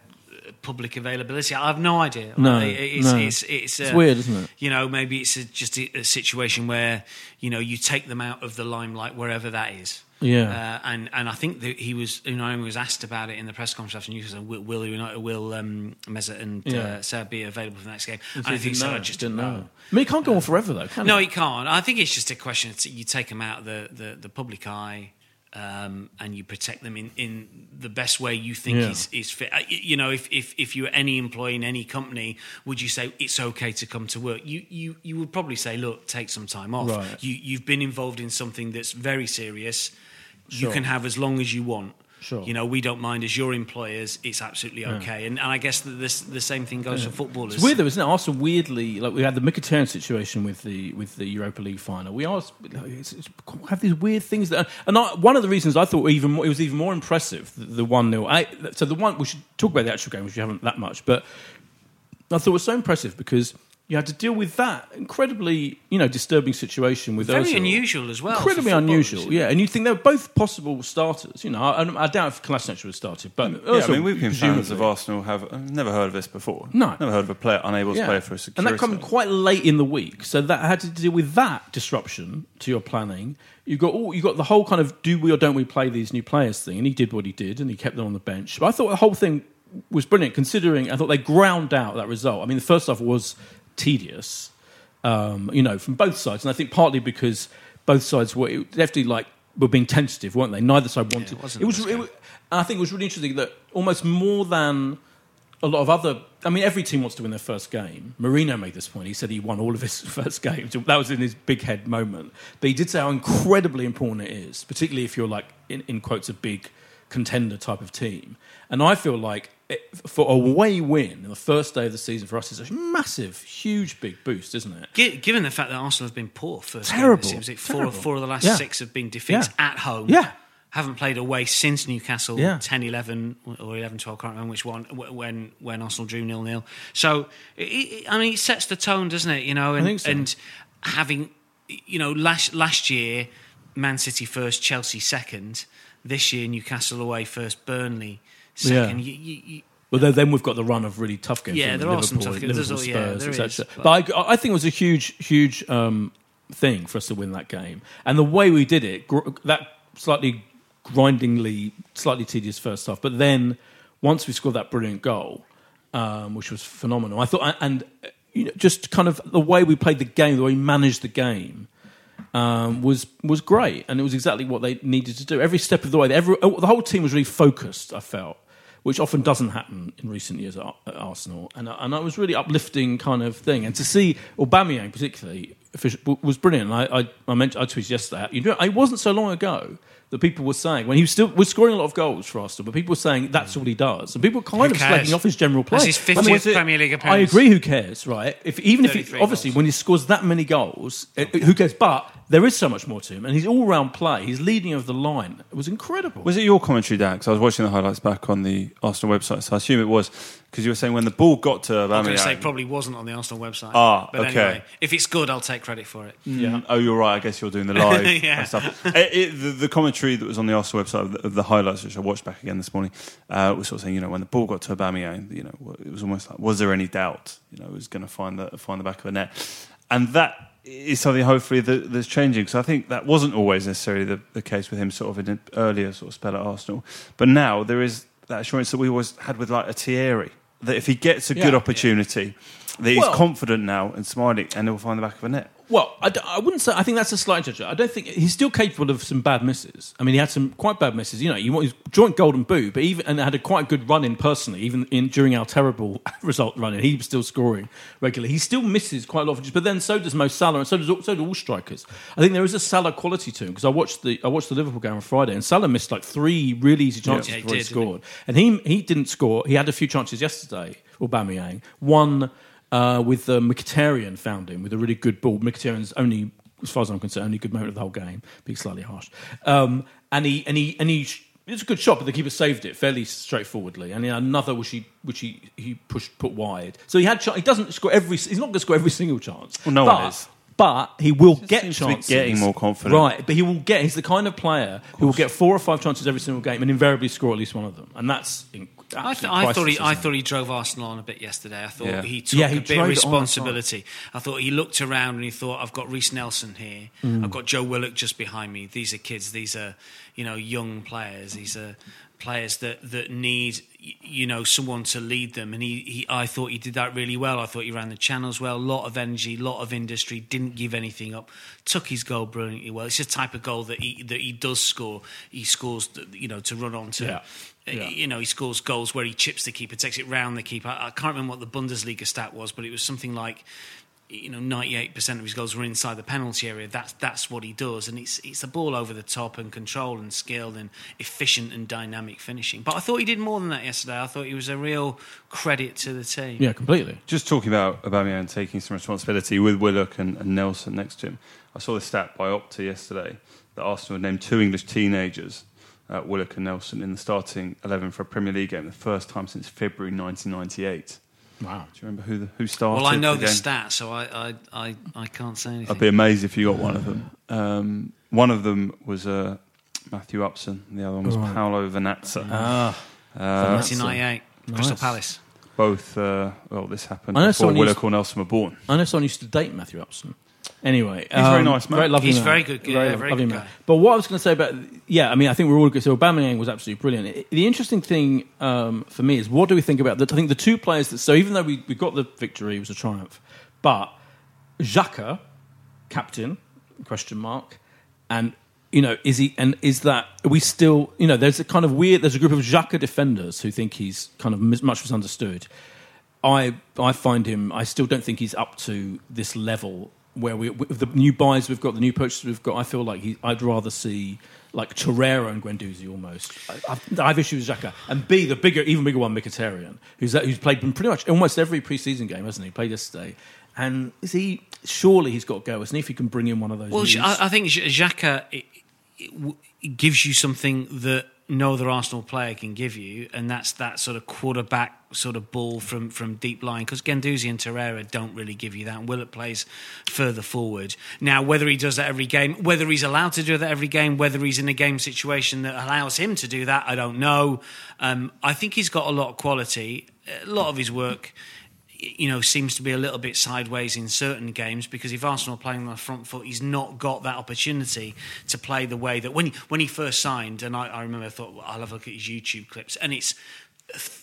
public availability. I have no idea. No, It- it's, no. it's, it's, It's uh, weird, isn't it? You know, maybe it's a, just a, a situation where you know you take them out of the limelight wherever that is. Yeah. uh, and and I think that he was, you know, was asked about it in the press conference after Newcastle. Will will, you know, will um, Mesut and Yeah. uh, be available for the next game? And I think so. I just didn't didn't know. I mean, it can't go on forever though, can no, it? he can't. I think it's just a question. It's, you take them out of the, the, the public eye um, and you protect them in, in the best way you think Yeah. is, is fit. Uh, You know, if, if, if you were any employee in any company, would you say it's okay to come to work? You, you, you would probably say, look, take some time off. Right. You, you've been involved in something that's very serious. Sure. You can have as long as you want. Sure. You know, we don't mind as your employers. It's absolutely okay. And, and I guess that this, the same thing goes for footballers. It's weird though, isn't it? Arsenal weirdly, like we had the Mkhitaryan situation with the with the Europa League final. We are like, it's, it's, have these weird things that, and I, one of the reasons I thought even more, it was even more impressive the one 0 So the one we should talk about the actual game, which we haven't that much, but I thought it was so impressive because you had to deal with that incredibly, you know, disturbing situation with Very Ozil. unusual as well Incredibly footballers. unusual, yeah. And you think they're both possible starters. You know, I, I doubt if Kolasinac would have started, but Yeah, I mean, we've been fans presumably. of Arsenal. Have I've never heard of this before. No. never heard of a player unable to play for a security. And that comes quite late in the week, so that had to deal with that disruption to your planning. You got all, you got the whole kind of do we or don't we play these new players thing, and he did what he did, and he kept them on the bench. But I thought the whole thing was brilliant, considering I thought they ground out that result. I mean, the first half was tedious. um, you know, from both sides. And I think partly because both sides were definitely like were being tentative, weren't they? Neither side wanted. it wasn't it was. It, I think it was really interesting that almost more than a lot of other. I mean, every team wants to win their first game. Mourinho made this point. He said he won all of his [laughs] first games. That was in his big head moment. But he did say how incredibly important it is, particularly if you're like in, in quotes a big contender type of team. And I feel like it, for a away win in the first day of the season for us is a massive, huge, big boost, isn't it? Gi- Given the fact that Arsenal have been poor first game Terrible, was it four, four of the last Yeah. six have been defeats Yeah. at home. Yeah. Haven't played away since Newcastle Yeah. 10 11 or 11 12, can't remember which one, when, when Arsenal drew nil nil. So, it, it, I mean, it sets the tone, doesn't it? You know, and, think so. and having, you know, last, last year, Man City first, Chelsea second. This year, Newcastle away first, Burnley second. Yeah. You, you, you, Well, then, then we've got the run of really tough games. Yeah, there are some Liverpool, tough games. Liverpool, all- yeah, Spurs, there etc. is, But I, I think it was a huge, huge um, thing for us to win that game, and the way we did it, gr- that slightly grindingly, slightly tedious first half, but then once we scored that brilliant goal, um, which was phenomenal, I thought, and you know, just kind of the way we played the game, the way we managed the game um, was was great, and it was exactly what they needed to do. Every step of the way, every, the whole team was really focused. I felt, which often doesn't happen in recent years at, Arsenal, and and it was really uplifting kind of thing. And to see Aubameyang particularly was brilliant. I I, I mentioned I tweeted yesterday. You know, it wasn't so long ago. That people were saying when he was still was scoring a lot of goals for Arsenal, but people were saying that's mm. all he does, and people were kind Who of cares? slagging off his general play. That's his I mean, 50th Premier League appearance. I agree. Who cares, right? If even if he, obviously goals. when he scores that many goals, it- it- who cares? But there is so much more to him, and he's all round play. He's leading of the line. It was incredible. Was it your commentary, Dax? I was watching the highlights back on the Arsenal website, so I assume it was because you were saying when the ball got to I'm going to say probably wasn't on the Arsenal website. Ah, but okay. anyway, if it's good, I'll take credit for it. Mm, Oh, you're right. I guess you're doing the [laughs] live Yeah. and stuff. It, it, the, the commentary that was on the Arsenal website of the, of the highlights, which I watched back again this morning, uh, was sort of saying, you know, when the ball got to Aubameyang, you know, it was almost like, was there any doubt? You know, it was going to find the find the back of the net, and that is something hopefully that, that's changing. Because I think that wasn't always necessarily the, the case with him, sort of in an earlier sort of spell at Arsenal, but now there is that assurance that we always had with like a Thierry. That if he gets a good Yeah. opportunity, that he's Well- confident now and smiling, and he'll find the back of a net. Well, I, d- I wouldn't say. I think that's a slight judgment. I don't think he's still capable of some bad misses. I mean, he had some quite bad misses. You know, he his joint golden boot, but even and had a quite good run in personally. Even in during our terrible [laughs] result running, he was still scoring regularly. He still misses quite a lot of. But then so does Mo Salah, and so does all- so do all strikers. I think there is a Salah quality to him because I watched the I watched the Liverpool game on Friday, and Salah missed like three really easy chances Yeah, before he did, he? scored, and he he didn't score. He had a few chances yesterday. Aubameyang one uh, with the Mkhitaryan found him with a really good ball. Mkhitaryan's only, as far as I'm concerned, only good moment of the whole game, being slightly harsh. Um, and he and he and he. sh- It a good shot, but the keeper saved it fairly straightforwardly. And he had another which he which he, he pushed put wide. So he had. He doesn't score every. He's not going to score every single chance. Well, no but, one is. But he will get seems to be chances. getting more confident. right? But he will get. He's the kind of player who will get four or five chances every single game and invariably score at least one of them. And that's. I, th- I thought he, I thought he drove Arsenal on a bit yesterday. I thought Yeah. he took Yeah, he a bit of responsibility. I thought he looked around and he thought, "I've got Reiss Nelson here. Mm. I've got Joe Willock just behind me. These are kids. These are you know young players. These are players that that need you know someone to lead them." And he, he I thought he did that really well. I thought he ran the channels well. A lot of energy, a lot of industry. Didn't give anything up. Took his goal brilliantly well. It's the type of goal that he that he does score. He scores, you know, to run on to. Yeah. Yeah. You know, he scores goals where he chips the keeper, takes it round the keeper. I, I can't remember what the Bundesliga stat was, but it was something like, you know, ninety-eight percent of his goals were inside the penalty area. That's that's what he does, and it's it's a ball over the top and control and skill and efficient and dynamic finishing. But I thought he did more than that yesterday. I thought he was a real credit to the team. Yeah, completely. Just talking about Aubameyang taking some responsibility with Willock and, and Nelson next to him. I saw the stat by Opta yesterday that Arsenal had named two English teenagers, uh, Willock and Nelson, in the starting eleven for a Premier League game, the first time since February 1998. Wow. Do you remember who the, who started? Well, I know the game? stat, so I I, I, I can't say anything. I'd be amazed if you got one of them. Um, one of them was uh, Matthew Upson, the other one was Right. Paolo Vernazza. Ah, Uh, 1998, Crystal Palace. both, uh, well, this happened I know before someone Willock or Nelson were born. I know someone used to date Matthew Upson. Anyway, um, He's very nice, man. Very lovely He's man. very good, yeah, very lovely good man. guy. But what I was going to say about yeah, I mean, I think we're all good. So Aubameyang was absolutely brilliant. The interesting thing um, for me is what do we think about that? I think the two players that so even though we, we got the victory, it was a triumph, but Xhaka, captain, question mark, and you know, is he and is that are we still you know? There's a kind of weird. There's a group of Xhaka defenders who think he's kind of mis- much misunderstood. I I find him. I still don't think he's up to this level where we the new buys we've got, the new purchases we've got. I feel like he, I'd rather see like Torreira and Guendouzi almost. I, I've, I've issues with Xhaka and B the bigger, even bigger one, Mkhitaryan, who's who's played pretty much almost every preseason game, hasn't he? Played yesterday. And is he? Surely he's got to go, isn't he? If he can bring in one of those. Well. I, I think Xhaka it, it, it gives you something that no other Arsenal player can give you, and that's that sort of quarterback sort of ball from, from deep line. Because Guendouzi and Torreira don't really give you that, Willett plays further forward. Now, whether he does that every game, whether he's allowed to do that every game, whether he's in a game situation that allows him to do that, I don't know. Um, I think he's got a lot of quality. A lot of his work you know, seems to be a little bit sideways in certain games because if Arsenal are playing on the front foot, he's not got that opportunity to play the way that when he, when he first signed, and I, I remember I thought, well, I'll have a look at his YouTube clips, and it's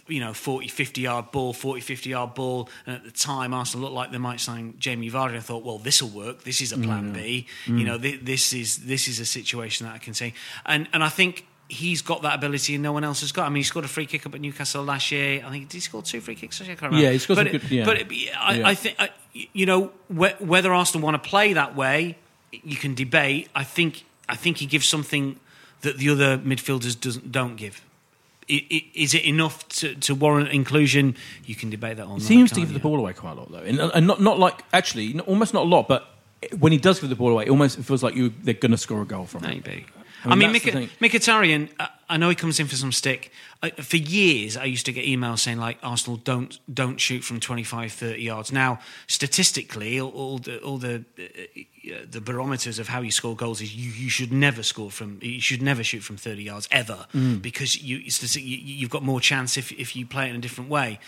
you know 40 50 yard ball 40 50 yard ball and at the time Arsenal looked like they might sign Jamie Vardy I thought well this will work. This is a plan mm. B. Mm. You know th- this is this is a situation that I can see. And and I think he's got that ability and no one else has got I mean he scored a free kick up at Newcastle last year I think did he score two free kicks I can't remember Yeah, he scored but some good- yeah. but it- I, Yeah. I think I, you know wh- whether Arsenal want to play that way you can debate I think I think he gives something that the other midfielders doesn't don't give is it enough to, to warrant inclusion? You can debate that on. He seems to give the ball away quite a lot, though, and, and not not like actually, almost not a lot, but when he does give the ball away, it almost feels like you they're going to score a goal from it. Maybe. I I mean, mean, that's Mik-. Mkhitaryan, uh, I know he comes in for some stick. For years, I used to get emails saying, like, Arsenal don't don't shoot from 25, 30 yards. Now, statistically, all, all the, all the, uh, uh, the barometers of how you score goals is you, you should never score from, you should never shoot from 30 yards, ever, Mm. because you, you, you've got more chance if, if you play it in a different way.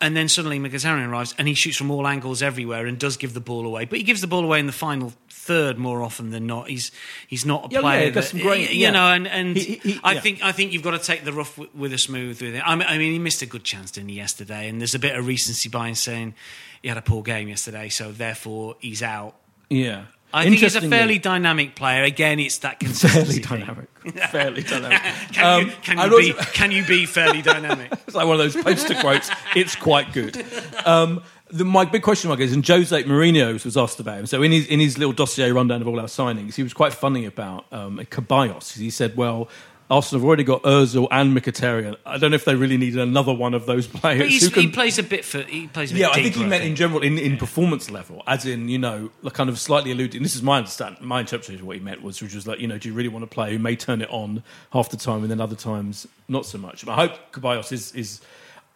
And then suddenly Mkhitaryan arrives and he shoots from all angles everywhere and does give the ball away. But he gives the ball away in the final third more often than not. He's he's not a Yeah, yeah, player that- some great- you yeah. know. And, and He- he- I yeah. think I think you've got to take the rough wi- with a smooth with it. I mean, I mean, he missed a good chance, didn't he, yesterday? And there's a bit of recency bias saying he had a poor game yesterday, so therefore he's out. Yeah, I think he's a fairly dynamic player. Again, it's that consistency. fairly thing. dynamic, [laughs] fairly dynamic. [laughs] Can Um, you, can, I'd you be, also- can you be fairly dynamic? [laughs] It's like one of those poster quotes. It's quite good. Um, the, my big question mark is, and Jose Mourinho was asked about him. So in his in his little dossier rundown of all our signings, he was quite funny about um, Ceballos. He said, "Well." Arsenal have already got Ozil and Mkhitaryan. I don't know if they really needed another one of those [laughs] players. But who can- he plays a bit for. He plays a bit yeah, I think deeper, he meant in general in, in performance level, as in you know, like kind of slightly alluding. This is my understand, my interpretation of what he meant was, which was like you know, do you really want to play who may turn it on half the time and then other times not so much. But I hope Ceballos is is,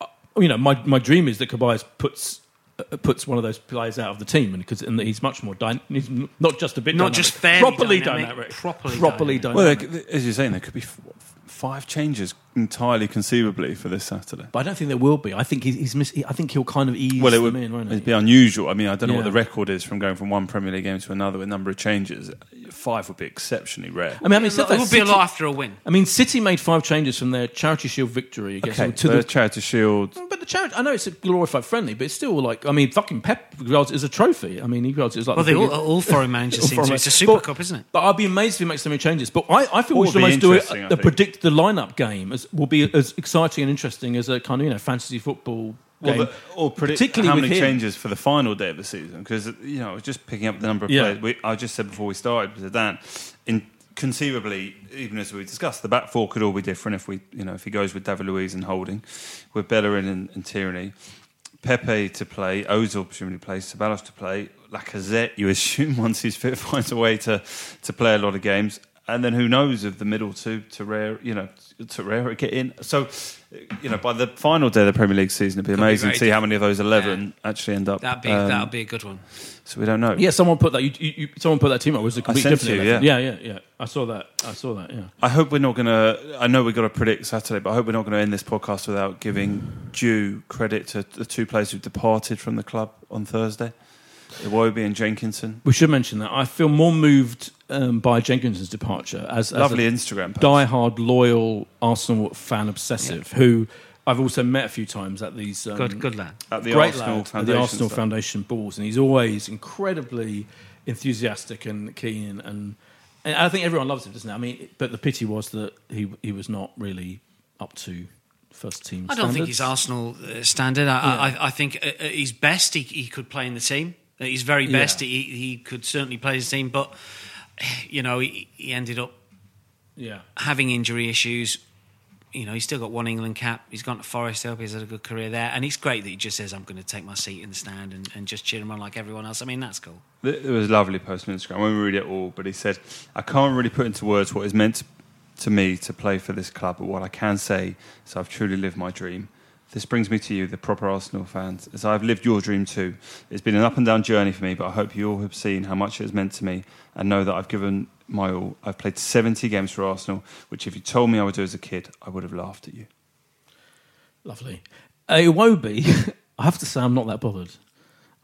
uh, you know, my my dream is that Ceballos puts. Uh, puts one of those players out of the team, and because and that he's much more dy- he's not just a bit Not dynamic, just fairly properly dynamic, dynamic, properly properly dynamic. dynamic. Well, as you're saying, there could be f- five changes entirely conceivably for this Saturday. but I don't think there will be. I think he's, he's miss, I think he'll kind of ease Well, it would them in, won't he? it'd be unusual. I mean, I don't know what the record is from going from one Premier League game to another with a number of changes. Five would be exceptionally rare. I mean, I mean, it would be a City- lot after a win. I mean, City made five changes from their Charity Shield victory against okay, to the Charity Shield. Mm, but the charity, I know it's a glorified friendly, but it's still like, I mean, fucking Pep regards it as a trophy. I mean, he regards it as like. Well, the they all, all foreign managers [laughs] seem to. It's a Super But- Cup, isn't it? But I'd be amazed if he makes so many changes. But I, I feel we Or should almost do it. interesting, I A predict the lineup game as will be as exciting and interesting as a kind of you know fantasy football Well, game. the, or predict particularly how many changes for the final day of the season because you know I was just picking up the number of Yeah. players. We, I just said before we started to Dan, in conceivably, even as we discussed, the back four could all be different if we, you know, if he goes with David Luiz and Holding, with Bellerin and, and Tierney, Pepe to play, Ozil presumably plays, Ceballos to play, Lacazette. You [laughs] assume once he's fit finds a way to to play a lot of games. And then who knows if the middle two, Torreira, you know, Torreira get in. So, you know, by the final day of the Premier League season, it'd be Could amazing very to see how many of those 11 actually end up. That'd be um, that'd be a good one. So we don't know. Yeah, someone put that. You, you, you, someone put that team up. It was a complete sent different. you, eleven. yeah, yeah, yeah. I saw that. I saw that. Yeah. I hope we're not going to. I know we've got to predict Saturday, but I hope we're not going to end this podcast without giving due credit to the two players who departed from the club on Thursday Iwobi and Jenkinson. We should mention that I feel more moved um, by Jenkinson's departure as, as Lovely a Instagram post. die-hard, loyal Arsenal fan obsessive who I've also met a few times at these um, Good, good lad. At the great Arsenal lad, at the Arsenal stuff. Foundation balls, and he's always incredibly enthusiastic and keen, and, and I think everyone loves him, doesn't it? I mean, but the pity was that he he was not really up to first team. I don't think standards. he's Arsenal uh, standard. I, I, I think uh, at his best, he, he could play in the team. At his very best, Yeah. he, he could certainly play his team. But you know, he, he ended up Yeah, having injury issues. You know, he's still got one England cap. He's gone to Forest. I hope he's had a good career there. And it's great that he just says, "I'm going to take my seat in the stand and, and just cheer him on like everyone else." I mean, that's cool. It was a lovely post on Instagram. I won't read it all, but he said, I can't really put into words what is meant to me to play for this club, but what I can say is I've truly lived my dream. This brings me to you, the proper Arsenal fans, as I've lived your dream too. It's been an up and down journey for me, but I hope you all have seen how much it has meant to me and know that I've given my all. I've played 70 games for Arsenal, which if you told me I would do as a kid, I would have laughed at you. lovely. Uh, Iwobi, [laughs] I have to say, I'm not that bothered.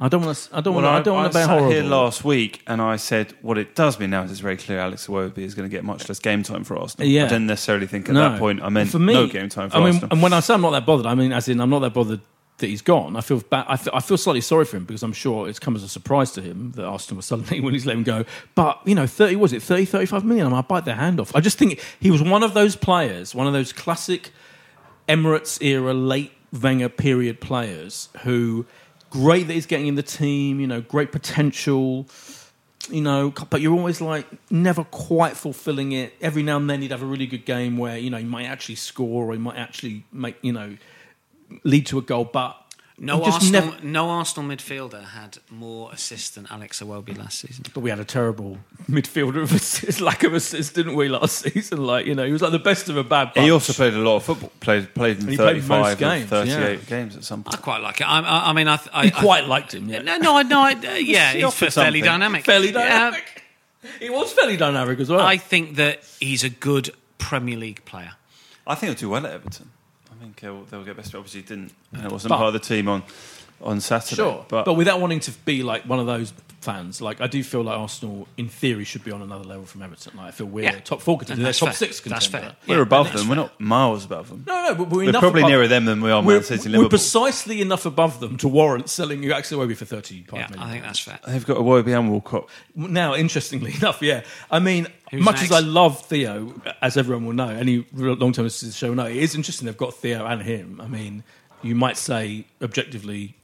I don't want to. I don't want. Well, to I don't want to be horrible. here last week and I said what it does mean now is it's very clear Alex Iwobi is going to get much less game time for Arsenal. Yeah. I didn't necessarily think at No. that point I meant for me, no game time for I mean, Arsenal. and when I say I'm not that bothered, I mean as in I'm not that bothered that he's gone. I feel ba- I feel, I feel slightly sorry for him because I'm sure it's come as a surprise to him that Arsenal was [laughs] suddenly when he's let him go. But you know, 30 was it 30, 35 million? I might bite their hand off. I just think he was one of those players, one of those classic Emirates era late Wenger period players who great that he's getting in the team. You know, great potential you know, but you're always like never quite fulfilling it. Every now and then he'd have a really good game where, you know, he might actually score or he might actually make, you know, lead to a goal, but No Arsenal, never- no Arsenal midfielder had more assists than Alex Iwobi last season. but we had a terrible [laughs] midfielder of assist, lack of assists, didn't we, last [laughs] season? Like, you know, he was like the best of a bad bunch. he also played a lot of football. Played played in And he 35 most games, 38 yeah. games at some point. I quite like it. I, I, I mean, I, I He quite I, liked him, yeah. No, no, I- no. I, uh, [laughs] yeah, he's fairly something. dynamic. Fairly Yeah, dynamic. he was fairly dynamic as well. I think that he's a good Premier League player. I think he'll do well at Everton. I think he'll, they'll get best. Obviously, didn't. It wasn't But- part of the team on on Saturday. Sure, but, but, without wanting to be like one of those fans, like I do feel like Arsenal, in theory, should be on another level from Everton. Like I feel we're Yeah. top four contender, And they're top fair. six That's contender. fair. we're Yeah, above that's them. We're not miles above them. No, no, but we're, We're probably above- nearer them than we are Man We're, we're precisely enough above them to warrant selling you Alex Iwobi for thirty-five Yeah, million. I think that's fair. They've got a Iwobi and Walcott. Now, interestingly [laughs] enough, yeah. I mean, Who's much as I love Theo, as everyone will know, any long-term listeners to the show know, it is interesting they've got Theo and him. I mean, you might say objectively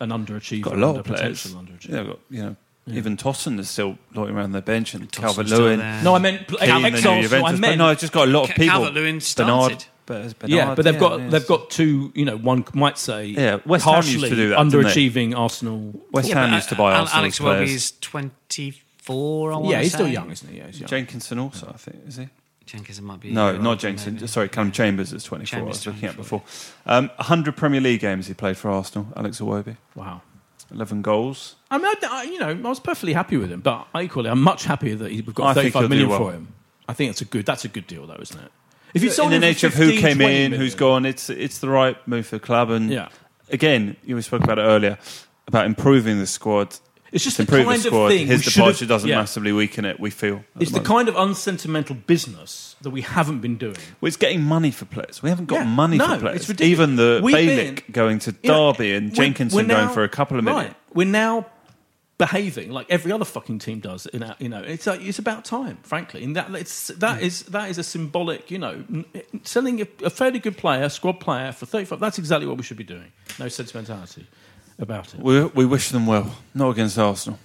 an underachiever, Got a lot of players. potential underachiever. Yeah, they've got you know. Even Tosun is still loitering around their bench, and Tosun's Calvert Lewin. No, I meant Kean, the new ex I Juventus, meant no, it's just got a lot of people. Calvert-Lewin started. Bernard, yeah, but they've got yeah, they've got two. You know, one might say Yeah, West Ham used to do that, underachieving Arsenal. West Yeah, Ham but, used to buy uh, Arsenal's Alex Iwobi players. is 24, Yeah, to he's still young, isn't he? Yeah, he's young. Jenkinson also, I think, is he? Jenkins might be. No, not older, Jenkinson. maybe. Sorry, Callum Chambers is 24. Chambers I was looking at before. Um, 100 Premier League games he played for Arsenal, Alex Iwobi. Wow. 11 goals. I mean, I, I- you know, I was perfectly happy with him, but I equally, I'm much happier that he- we've got I think 35 he'll do million well. for him. I think it's a good. That's a good deal, though, isn't it? If you in sold the nature of who came in, million- who's gone, it's it's the right move for the club. And Yeah. again, you we spoke about it earlier about improving the squad. It's just to the kind the of thing His departure doesn't yeah. massively weaken it. We feel It's the moment. kind of unsentimental business that we haven't been doing. Well, it's getting money for players. We haven't got Yeah. money No, for players. Even the We've Bielik been- going to You know, Derby and Jenkinson we're going for a couple of million. Right. We're now behaving like every other fucking team does. In our, you know, it's like, it's about time, frankly. And that it's that mm. is that is a symbolic. You know, selling a, a fairly good player, squad player for thirty five. That's exactly what we should be doing. No sentimentality about it. We, we wish them well, not against Arsenal.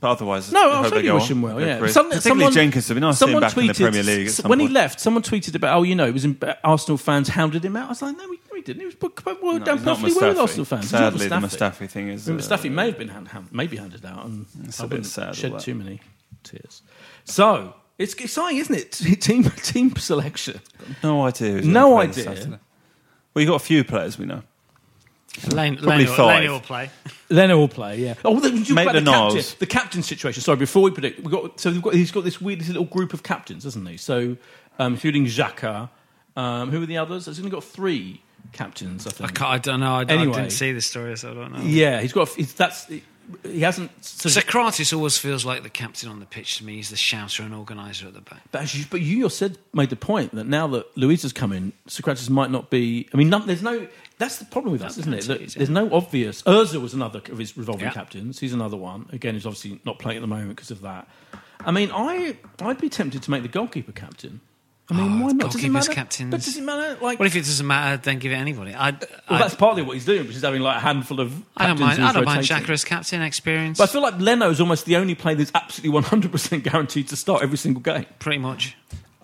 But otherwise, No, I they really wish him well. Yeah. Some- particularly someone- Jenkins. It'd be nice someone back in the tweeted- Premier League. S- when point. he left, someone tweeted about, oh, you know, it was in, Arsenal fans hounded him out. I was like, no, we, we didn't. He was put, put, No, down perfectly well with Arsenal fans. Sadly, the Mustafi thing is. I mean, uh, Mustafi may have been hand, hand, maybe handed out, and It's I a bit sad, shed too many tears. So it's exciting, isn't it? [laughs] Team team selection. No idea. No gonna play this idea. Well, you got a few players we know. Lane, Probably Lane, will- five. Lane will play. Then will play, yeah. Oh, then you Make about the, the captain, Niles. the captain situation. Sorry, before we predict, we got so we've got he's got this weird this little group of captains, hasn't he? So, um, including Xhaka, um, who are the others? He's only got three captains, I I, think. can't, I don't know. I, I Anyway. didn't see the story, so I don't know. Yeah, he's got. He's, that's he hasn't. So, Sokratis always feels like the captain on the pitch to me. He's the shouter and organizer at the back. but, as you, but you yourself made the point that now that Luiz has come in, Sokratis might not be. I mean, none, there's no. That's the problem with us, isn't it? Penalties, there's no obvious. Urza was another of his revolving Yeah. captains. He's another one. Again, he's obviously not playing at the moment because of that. I mean, I I'd be tempted to make the goalkeeper captain. I mean, Oh, why not? Does it goalkeepers matter? captains. But does it matter? Like, Well, if it doesn't matter, then give it anybody. I, well, I, that's partly what he's doing, which is having like a handful of. I don't mind. I don't mind. Xhaka as captain experience. But I feel like Leno is almost the only player that's absolutely 100% guaranteed to start every single game. pretty much.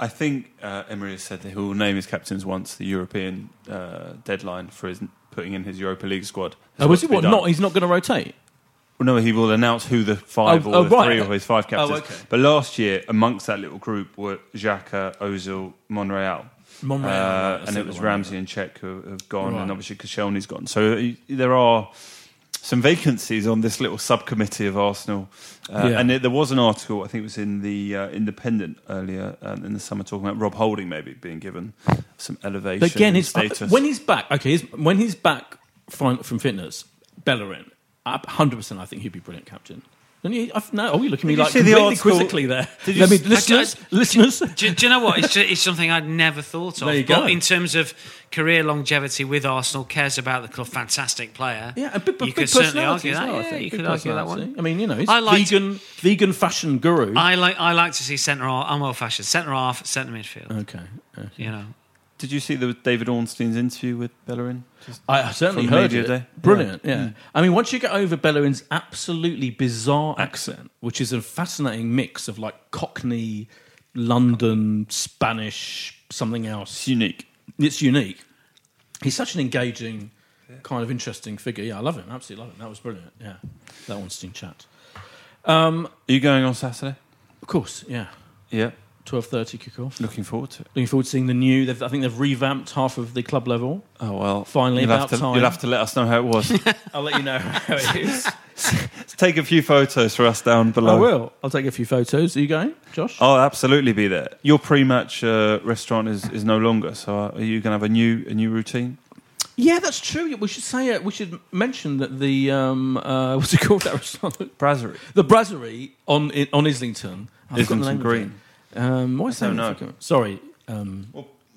I think uh, Emery has said that he will name his captains once the European uh, deadline for his putting in his Europa League squad. Oh, was he what? done. Not, he's not going to rotate. Well, no, he will announce who the five Oh, or oh, the right. three of his five captains. Oh, okay. But last year, amongst that little group were Xhaka, Ozil, Monreal. Monreal, Uh, and it was Ramsey and Cech who have gone, Right. and obviously Koscielny's gone. So uh, there are some vacancies on this little subcommittee of Arsenal. Uh, Yeah. And there, there was an article, I think it was in the uh, Independent earlier um, in the summer, talking about Rob Holding maybe being given some elevation. But again, his, status. when he's back, okay, he's, when he's back from, from fitness, Bellerin, up 100% I think he'd be brilliant captain. Don't you, I've, no, oh, you looking at me like see the completely quizzically there. Did you Let me, listeners, I- listeners. Do, do you know what? It's, just, it's something I'd never thought of. There you but go. in terms of career longevity with Arsenal, cares about the club, fantastic player. Yeah, a big, you big could certainly argue that. well, yeah, you Big could argue that one. I mean, you know, he's I liked- vegan, vegan fashion guru. I like I like to see centre half. I'm old fashioned. Centre half, centre midfield. okay. okay. You know, Did you see the David Ornstein's interview with Bellerin? Just I certainly heard Media it. Day? Brilliant, yeah. Mm. I mean, once you get over Bellerin's absolutely bizarre accent, which is a fascinating mix of like Cockney, London, Spanish, something else. it's unique. It's unique. He's such an engaging, kind of interesting figure. Yeah, I love him. Absolutely love him. That was brilliant. Yeah, that Ornstein chat. Are you going on Saturday? Of course, yeah. Yeah. Twelve thirty kickoff. Looking forward to it. Looking forward to seeing the new. They've, I think they've revamped half of the club level. Oh well. Finally, you'll about have to, time. You'll have to let us know how it was. [laughs] I'll let you know how it is. [laughs] Take a few photos for us down below. I will. I'll take a few photos. Are you going, Josh? I'll absolutely be there. Your pre-match uh, restaurant is, is no longer. So uh, are you going to have a new a new routine? Yeah, that's true. We should say it. We should mention that the um, uh, [laughs] what's it called? That restaurant? Brasserie. the Brasserie on on Islington. I've forgotten the Islington name of Green. It. Um, why is I don't that? know. Sorry. Um,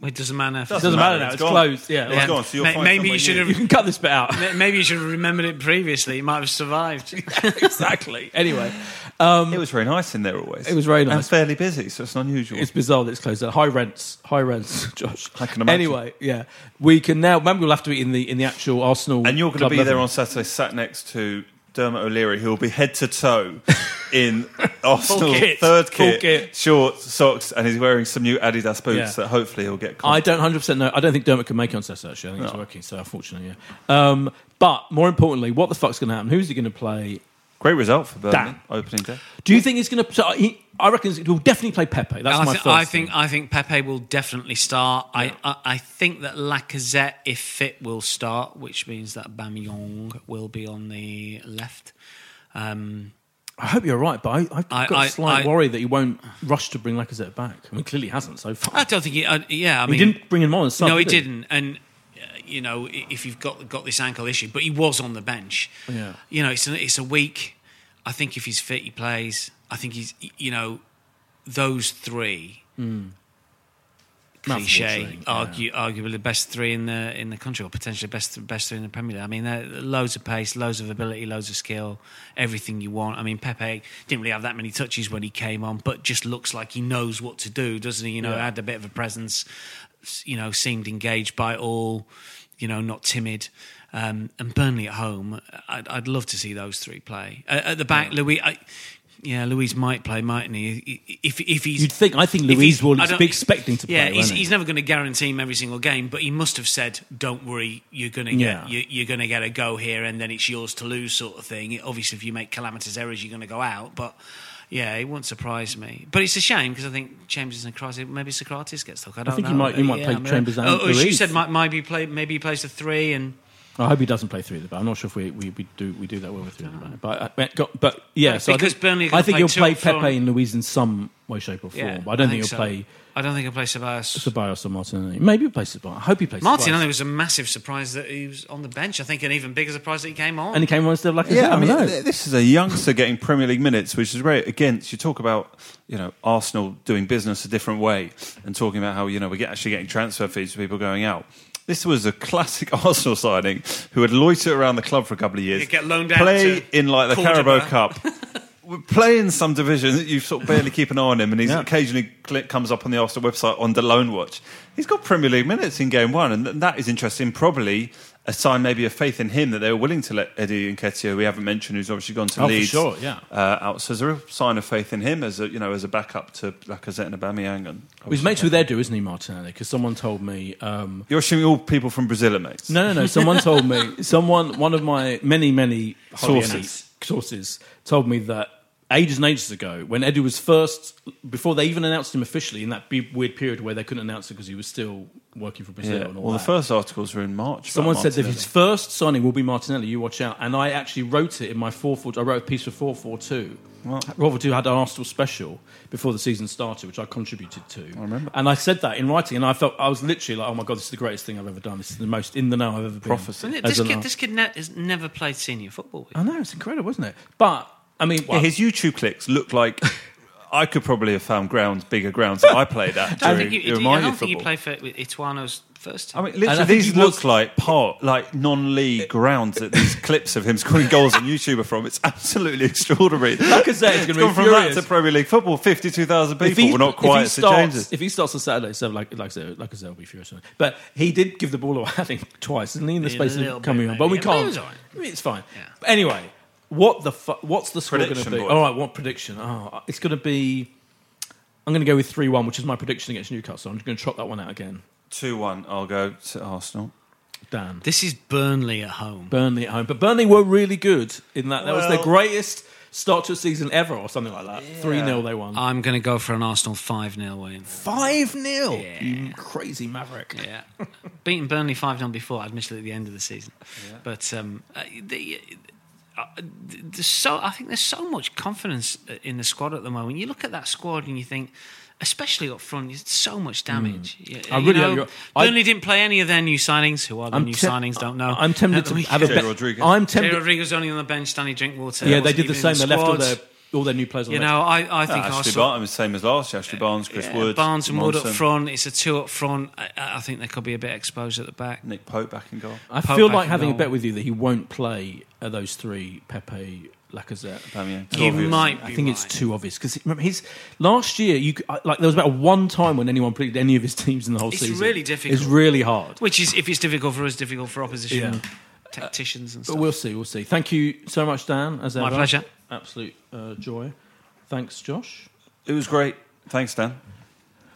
it doesn't matter. it doesn't matter now. It's, gone. closed. Yeah. It's Yeah. gone, so you'll Ma- maybe you should new. have- You can cut this bit out. Maybe you should have remembered it previously. It might have survived. [laughs] exactly. Anyway, um, it was very nice in there always. It was very nice And fairly busy, so it's unusual. it's bizarre that it's closed. down. High rents. High rents, [laughs] Josh. I can imagine. Anyway, yeah, we can now. Maybe we'll have to be in the in the actual Arsenal. and you're going to club be there on Saturday, sat next to Dermot O'Leary, who will be head to toe [laughs] in Arsenal kit. third kit, kit. shorts, socks, and he's wearing some new Adidas boots Yeah. that hopefully he'll get. I don't 100% know. I don't think Dermot can make it on Saturday, actually. I think he's working, so unfortunately, yeah. Um, but more importantly, what the fuck's going to happen? Who's he going to play? Great result for Burnley opening day. Do you think he's going to. So he, I reckon he'll definitely play Pepe. That's I, my thi- first. I think thing. I think Pepe will definitely start. I, I I think that Lacazette, if fit, will start, which means that Bamyong will be on the left. Um, I hope you're right, but I, I've I- got a I- slight I- worry that he won't rush to bring Lacazette back. I mean, clearly he hasn't so far. I don't think he. Uh, yeah, I mean, he didn't bring him on sub, no, he did didn't. And uh, you know, if you've got got this ankle issue, but he was on the bench. Yeah. You know, it's a, it's a week. I think if he's fit, he plays. I think he's. You know, those three. Mouthful Cliche, argue, arguably the best three in the in the country, or potentially best best three in the Premier League. I mean, loads of pace, loads of ability, loads of skill, everything you want. I mean, Pepe didn't really have that many touches when he came on, but just looks like he knows what to do, doesn't he? You know, Yeah. had a bit of a presence. You know, seemed engaged by all. You know, not timid. Um, and Burnley at home, I'd, I'd love to see those three play. Uh, at the back, Luiz. I, yeah, Luiz might play, mightn't he? If if he's You'd think- I think Luiz will be expecting to Yeah, play, he's, he's never going to guarantee him every single game, but he must have said, "Don't worry, you're going to get Yeah. you, you're going to get a go here, and then it's yours to lose," sort of thing. Obviously, if you make calamitous errors, you're going to go out, but. Yeah, it won't surprise me, but it's a shame because I think Chambers and Sokratis, maybe Sokratis gets stuck. I don't think know. you might- you might Yeah, play I mean, Chambers and oh, oh, as you said, might, maybe play, maybe he plays the three, and I hope he doesn't play three at the back. I'm not sure if we, we, we do we do that well with three at the back. But uh, got- but yeah, so Because I think, Burnley I think play he'll play up front. Pepe and Luiz in some way, shape, or form. Yeah, but I don't I think, think he'll so. play I don't think he'll play Ceballos. Ceballos or Martinelli. Maybe he'll play Ceballos. I hope he plays Martinelli Ceballos. was a massive surprise that he was on the bench. I think an even bigger surprise that he came on. and he came on instead of like Yeah, I mean, know. this is a youngster getting Premier League minutes, which is great. Against you talk about you know Arsenal doing business a different way and talking about how you know we're get, actually getting transfer fees for people going out. This was a classic [laughs] Arsenal signing who had loitered around the club for a couple of years. He'd get loaned out play to in like the Cordoba. Carabao Cup. [laughs] Play in some division that you sort of barely keep an eye on him, and he Yeah. occasionally comes up on the Arsenal website on the loan watch. He's got Premier League minutes in game one, and that is interesting. Probably a sign, maybe of faith in him that they were willing to let Eddie Nketiah, who we haven't mentioned, who's obviously gone to Oh, Leeds, sure, yeah. uh, out. So there's a real sign of faith in him as a you know as a backup to Lacazette and Aubameyang. And He's mates with Edu, isn't he, Martinelli? Because someone told me. Um, You're assuming all people from Brazil are mates. no, no, no. Someone told me. [laughs] Someone, one of my many, many sources, sources told me that ages and ages ago, when Eddie was first, before they even announced him officially, in that be- weird period where they couldn't announce it because he was still working for Brazil Yeah. and all Well, the first articles were in March. Someone said that his first signing will be Martinelli. You watch out. And I actually wrote it in my four four. I wrote a piece for four four two. Four four two had an Arsenal special before the season started, which I contributed to. I remember. And I said that in writing, and I felt I was literally like, "Oh my god, this is the greatest thing I've ever done. This is the most in the know I've ever been." Prophecy. Isn't it? as This kid, Ar- this kid ne- has never played senior football. I know it's incredible, isn't it? But I mean, his YouTube clicks look like I could probably have found grounds, bigger grounds that I played at [laughs] I don't during think you, I my don't think he football. played for Ituano's first team. I mean, And I these look was- like part, like non-league grounds that these [laughs] clips of him scoring goals on YouTube are from. It's absolutely extraordinary. [laughs] Like I said, it's gonna be from that to Premier League football. Fifty-two thousand people. he, We're not if he quite at St starts, if he starts on Saturday, so like like I said, like I said, I'll be furious. But he did give the ball away, I think, twice, didn't he, in the space of coming on? But we. Yeah, can't. was all right. I mean, it's fine. Yeah. But anyway, what the fu- what's the score going to Prediction, be? boys. All right, what prediction? Oh, it's going to be. I'm going to go with three one, which is my prediction against Newcastle. I'm just going to trot that one out again. Two-one. I'll go to Arsenal. Dan. this is Burnley at home. Burnley at home, but Burnley were really good in that. That was their greatest start to a season ever, or something like that. Three 0 they won. I'm going to go for an Arsenal 5 0 win. Five 0 You crazy maverick. Yeah. Beaten Burnley 5 0 before, admittedly, at the end of the season. But um, uh, the, there's so, I think there's so much confidence in the squad at the moment. You look at that squad and you think, especially up front, there's so much damage. You, Mm. I really know, hope you're- I- Burnley didn't play any of their new signings. Who are the I'm new te- signings? Don't know. I'm tempted to have a bet. Rodriguez. I'm Jay tempted. Rodriguez only on the bench. Danny Drinkwater. Yeah, they did the same. in They left all squad. their all their new players on You the know. I, I ah, think Ashley Arsenal. Barnes, same as last year. Ashley Barnes, Chris Yeah, Wood, Barnes and Wood up front. It's a two up front. I, I think they could be a bit exposed at the back. Nick Pope back in goal. I Pope feel like in having a bet with you that he won't play those three: Pepe, Lacazette. Aubameyang. Too You obvious. might I be think it's too obvious because remember his last year. You like there was about one time when anyone predicted any of his teams in the whole It's season. really difficult. It's really hard. Which is, if it's difficult for us, difficult for opposition Yeah. tacticians and But we'll see. We'll see. Thank you so much, Dan. As My ever. pleasure. Absolute uh, joy. Thanks, Josh. It was great. Thanks, Dan.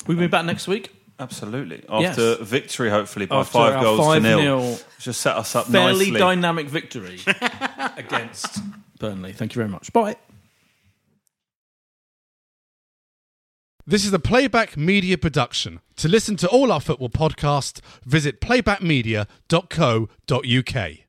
We'll be back next week. Absolutely. Yes. After victory, hopefully, by After five our goals 5-0 to nil. Just set us up Fairly nicely. dynamic victory [laughs] against Burnley. Thank you very much. Bye. This is a Playback Media production. To listen to all our football podcasts, visit playbackmedia.co.uk.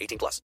18 plus.